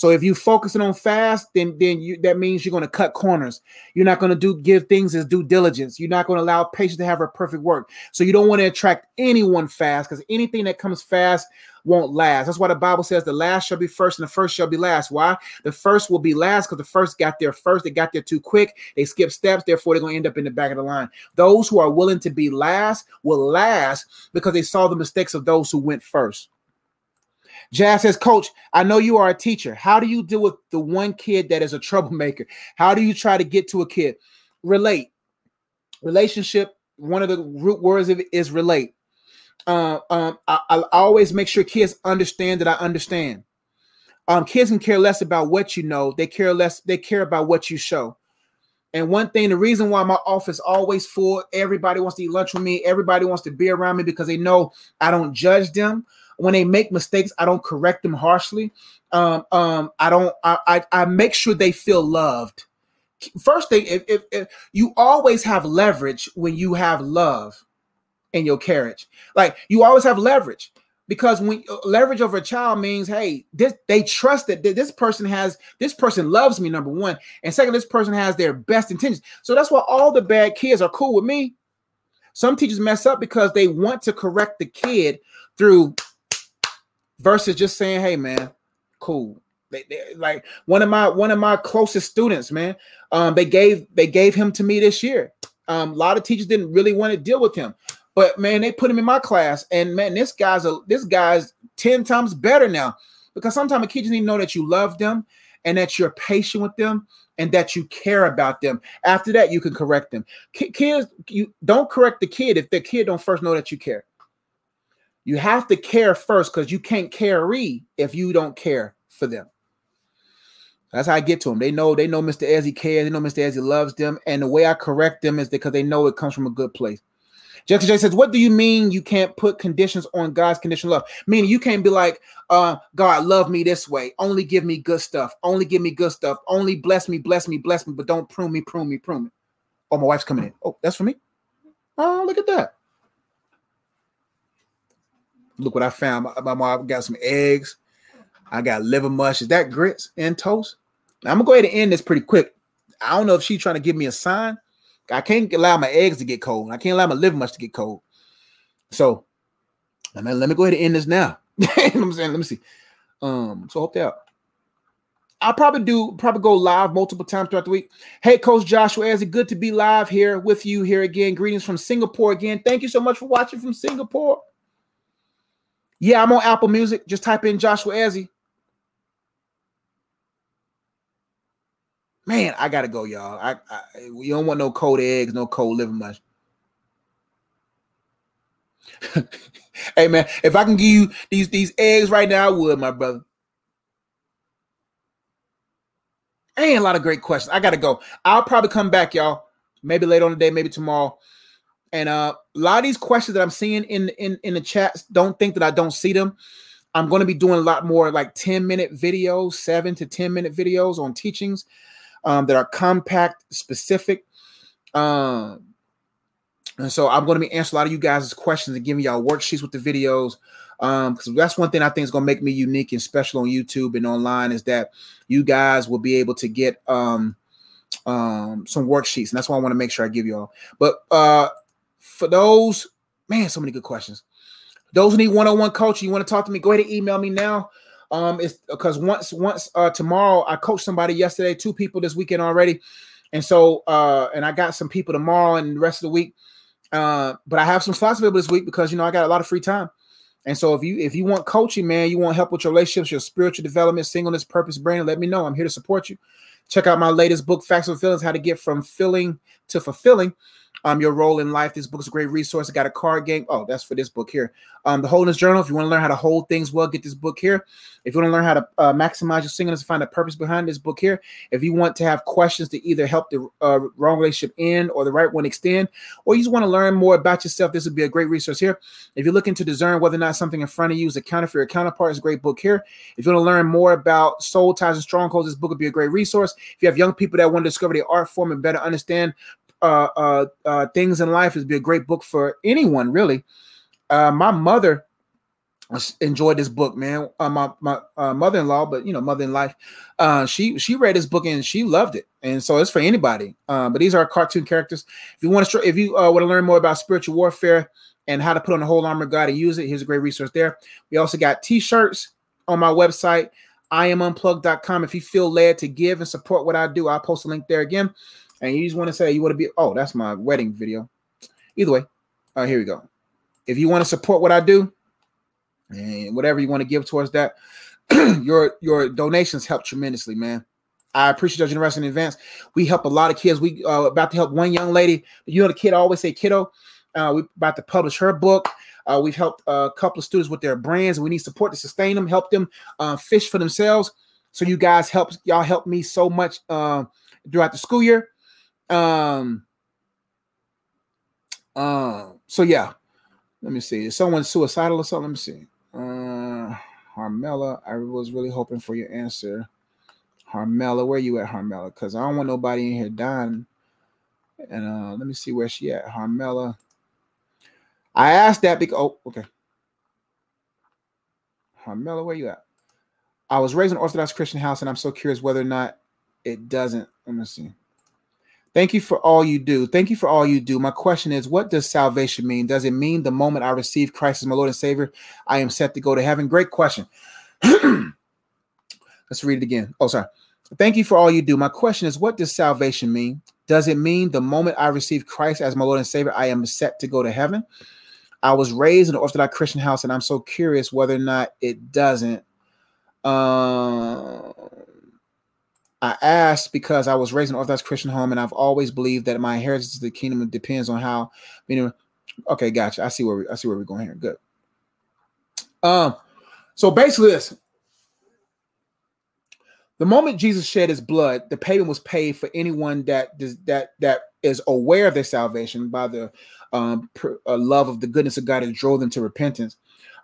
So if you focusing on fast, then then you that means you're going to cut corners. You're not going to do give things as due diligence. You're not going to allow patience to have her perfect work. So you don't want to attract anyone fast because anything that comes fast won't last. That's why the Bible says the last shall be first and the first shall be last. Why? The first will be last because the first got there first. They got there too quick. They skipped steps. Therefore, they're going to end up in the back of the line. Those who are willing to be last will last because they saw the mistakes of those who went first. Jazz says, Coach, I know you are a teacher. How do you deal with the one kid that is a *laughs* troublemaker? How do you try to get to a kid? Relate. Relationship, one of the root words of it is relate. Uh, um, I, I always make sure kids understand that I understand. Um, kids can care less about what you know, they care less, they care about what you show. And one thing, the reason why my office always full, everybody wants to eat lunch with me, everybody wants to be around me because they know I don't judge them when they make mistakes, I don't correct them harshly. Um, um, I don't. I, I, I make sure they feel loved. First thing, if, if, if you always have leverage when you have love in your carriage, like you always have leverage because when leverage over a child means hey this they trust that this person has this person loves me number one and second this person has their best intentions so that's why all the bad kids are cool with me some teachers mess up because they want to correct the kid through versus just saying, "Hey, man, cool." They, they, like one of my one of my closest students, man. Um, they gave they gave him to me this year. Um, a lot of teachers didn't really want to deal with him, but man, they put him in my class, and man, this guy's a this guy's ten times better now because sometimes a kid just need to know that you love them and that you're patient with them and that you care about them. After that, you can correct them. Kids, you don't correct the kid if the kid don't first know that you care. You have to care first because you can't carry if you don't care for them. That's how I get to them. They know they know Mr. Ezzy cares. They know Mr. Ezzy loves them, and the way I correct them is because they know it comes from a good place. Jessica J says, "What do you mean you can't put conditions on God's conditional love? Meaning you can't be like, uh, God, love me this way. Only give me good stuff. Only give me good stuff. Only bless me, bless me, bless me, but don't prune me, prune me, prune me. Oh, my wife's coming in. Oh, that's for me. Oh, look at that. Look what I found. My, mom got some eggs. I got liver mush. Is that grits and toast? Now, I'm gonna go ahead and end this pretty quick. I don't know if she's trying to give me a sign. I can't allow my eggs to get cold. I can't allow my liver mush to get cold. So, I mean, let me go ahead and end this now. *laughs* I'm saying? Let me see. Um, so hope that I'll probably do probably go live multiple times throughout the week. Hey, Coach Joshua Is it good to be live here with you here again. Greetings from Singapore again. Thank you so much for watching from Singapore. Yeah, I'm on Apple Music. Just type in Joshua Ezzy. Man, I gotta go, y'all. I, I you don't want no cold eggs, no cold liver mush. *laughs* hey man, if I can give you these these eggs right now, I would, my brother. Ain't a lot of great questions. I gotta go. I'll probably come back, y'all. Maybe later on the day, maybe tomorrow. And uh, a lot of these questions that I'm seeing in in in the chats, don't think that I don't see them. I'm going to be doing a lot more like 10 minute videos, seven to 10 minute videos on teachings um, that are compact, specific. Um, and so I'm going to be answering a lot of you guys' questions and giving y'all worksheets with the videos. Um, because that's one thing I think is going to make me unique and special on YouTube and online is that you guys will be able to get um um some worksheets, and that's why I want to make sure I give y'all. But uh for those, man, so many good questions. Those who need one-on-one coaching, you want to talk to me, go ahead and email me now. Um, it's because once once uh tomorrow I coached somebody yesterday, two people this weekend already. And so uh and I got some people tomorrow and the rest of the week. Uh, but I have some slots available this week because you know I got a lot of free time. And so if you if you want coaching, man, you want help with your relationships, your spiritual development, singleness, purpose, branding, let me know. I'm here to support you. Check out my latest book, Facts of Feelings: How to Get from Filling to Fulfilling. Um, your role in life. This book is a great resource. I got a card game. Oh, that's for this book here. Um, the Holiness Journal. If you want to learn how to hold things well, get this book here. If you want to learn how to uh, maximize your singleness and find a purpose behind this book here. If you want to have questions to either help the uh, wrong relationship end or the right one extend, or you just want to learn more about yourself, this would be a great resource here. If you're looking to discern whether or not something in front of you is a counterfeit or counterpart, it's a great book here. If you want to learn more about soul ties and strongholds, this book would be a great resource. If you have young people that want to discover the art form and better understand uh, uh, uh, things in life, it'd be a great book for anyone, really. Uh, my mother enjoyed this book, man. Uh, my my mother-in-law, but you know, mother in life, uh, she she read this book and she loved it, and so it's for anybody. But these are cartoon characters. If you want to, if you uh, want to learn more about spiritual warfare and how to put on the whole armor of God and use it, here's a great resource there. We also got T-shirts on my website, iamunplug.com. If you feel led to give and support what I do, I'll post a link there again. And you just want to say you want to be, oh, that's my wedding video. Either way, uh, here we go. If you want to support what I do, and whatever you want to give towards that, *clears throat* your your donations help tremendously, man. I appreciate your generosity in advance. We help a lot of kids. We uh, about to help one young lady. You know, the kid I always say kiddo. Uh, we about to publish her book. Uh, we've helped a couple of students with their brands. We need support to sustain them, help them uh, fish for themselves. So you guys help y'all help me so much uh, throughout the school year. Um. Uh, so yeah, let me see. Is someone suicidal or something? Let me see. Uh, Harmela, I was really hoping for your answer. Harmela, where you at, Harmela? Because I don't want nobody in here dying. And uh, let me see where she at. Harmela. I asked that because oh, okay. Harmela, where you at? I was raised in an Orthodox Christian house, and I'm so curious whether or not it doesn't. Let me see. Thank you for all you do. Thank you for all you do. My question is, what does salvation mean? Does it mean the moment I receive Christ as my Lord and Savior, I am set to go to heaven? Great question. *clears throat* Let's read it again. Oh, sorry. Thank you for all you do. My question is, what does salvation mean? Does it mean the moment I receive Christ as my Lord and Savior, I am set to go to heaven? I was raised in an Orthodox Christian house, and I'm so curious whether or not it doesn't. Uh, I asked because I was raised in an Orthodox Christian home, and I've always believed that my inheritance to the kingdom depends on how. You know, okay, gotcha. I see where we, I see where we're going here. Good. Um, so basically, this: the moment Jesus shed his blood, the payment was paid for anyone that that that is aware of their salvation by the um, uh, love of the goodness of God that drove them to repentance.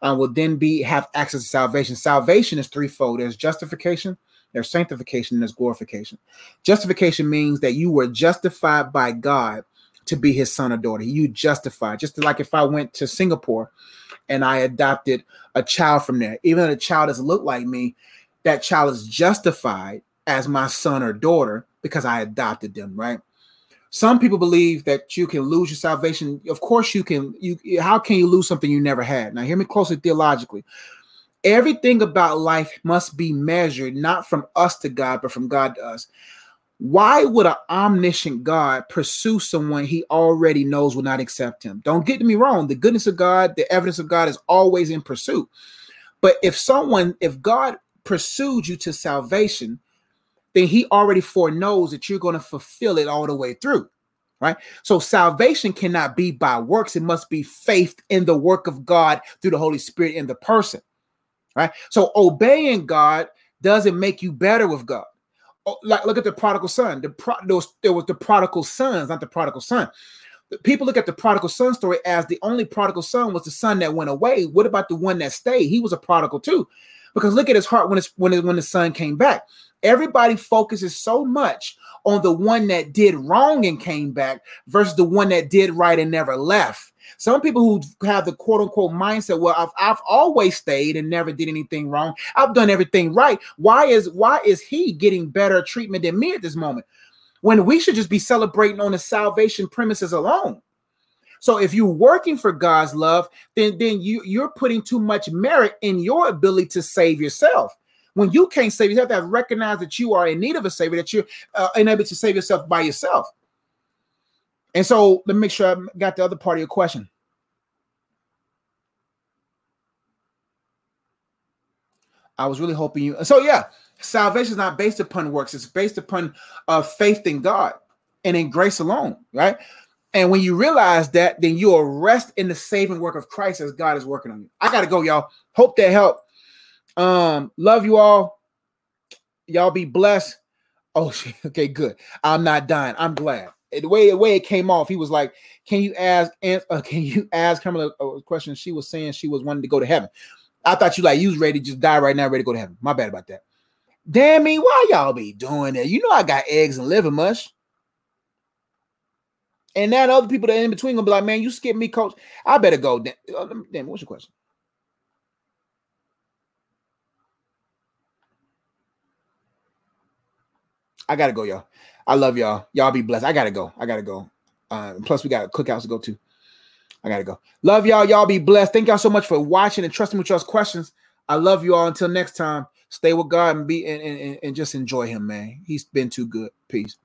Uh, will then be have access to salvation. Salvation is threefold: there's justification, there's sanctification and there's glorification. Justification means that you were justified by God to be his son or daughter. You justified, just like if I went to Singapore and I adopted a child from there, even though the child doesn't look like me, that child is justified as my son or daughter because I adopted them, right? Some people believe that you can lose your salvation. Of course, you can. You how can you lose something you never had? Now, hear me closely theologically. Everything about life must be measured not from us to God, but from God to us. Why would an omniscient God pursue someone he already knows will not accept him? Don't get me wrong. The goodness of God, the evidence of God is always in pursuit. But if someone, if God pursued you to salvation, then he already foreknows that you're going to fulfill it all the way through. Right. So salvation cannot be by works. It must be faith in the work of God through the Holy Spirit in the person right? So obeying God doesn't make you better with God. Oh, like look at the prodigal son. The pro, was, there was the prodigal sons, not the prodigal son. People look at the prodigal son story as the only prodigal son was the son that went away. What about the one that stayed? He was a prodigal too, because look at his heart when it's when it, when the son came back. Everybody focuses so much on the one that did wrong and came back versus the one that did right and never left. Some people who have the quote unquote mindset, well, I've, I've always stayed and never did anything wrong. I've done everything right. Why is why is he getting better treatment than me at this moment? When we should just be celebrating on the salvation premises alone. So if you're working for God's love, then then you you're putting too much merit in your ability to save yourself. When you can't save, you have to recognize that you are in need of a savior, that you're uh, unable to save yourself by yourself. And so let me make sure I got the other part of your question. I was really hoping you. So yeah, salvation is not based upon works; it's based upon uh, faith in God and in grace alone, right? And when you realize that, then you'll rest in the saving work of Christ as God is working on you. I gotta go, y'all. Hope that helped. Um, love you all. Y'all be blessed. Oh, *laughs* okay, good. I'm not dying. I'm glad. The way the way it came off, he was like, "Can you ask? *laughs* Uh, can you ask Kamala a question?" She was saying she was wanting to go to heaven. I thought you like you was ready to just die right now, ready to go to heaven. My bad about that. Damn me, why y'all be doing that? You know I got eggs and liver mush. And then other people that in between gonna be like, man, you skip me, coach. I better go. Uh, damn what's your question? I gotta go, y'all. I love y'all. Y'all be blessed. I gotta go. I gotta go. Uh, plus, we got cookouts to go to. I gotta go. Love y'all. Y'all be blessed. Thank y'all so much for watching and trusting with y'all's questions. I love you all. Until next time, stay with God and be and, and, and just enjoy Him, man. He's been too good. Peace.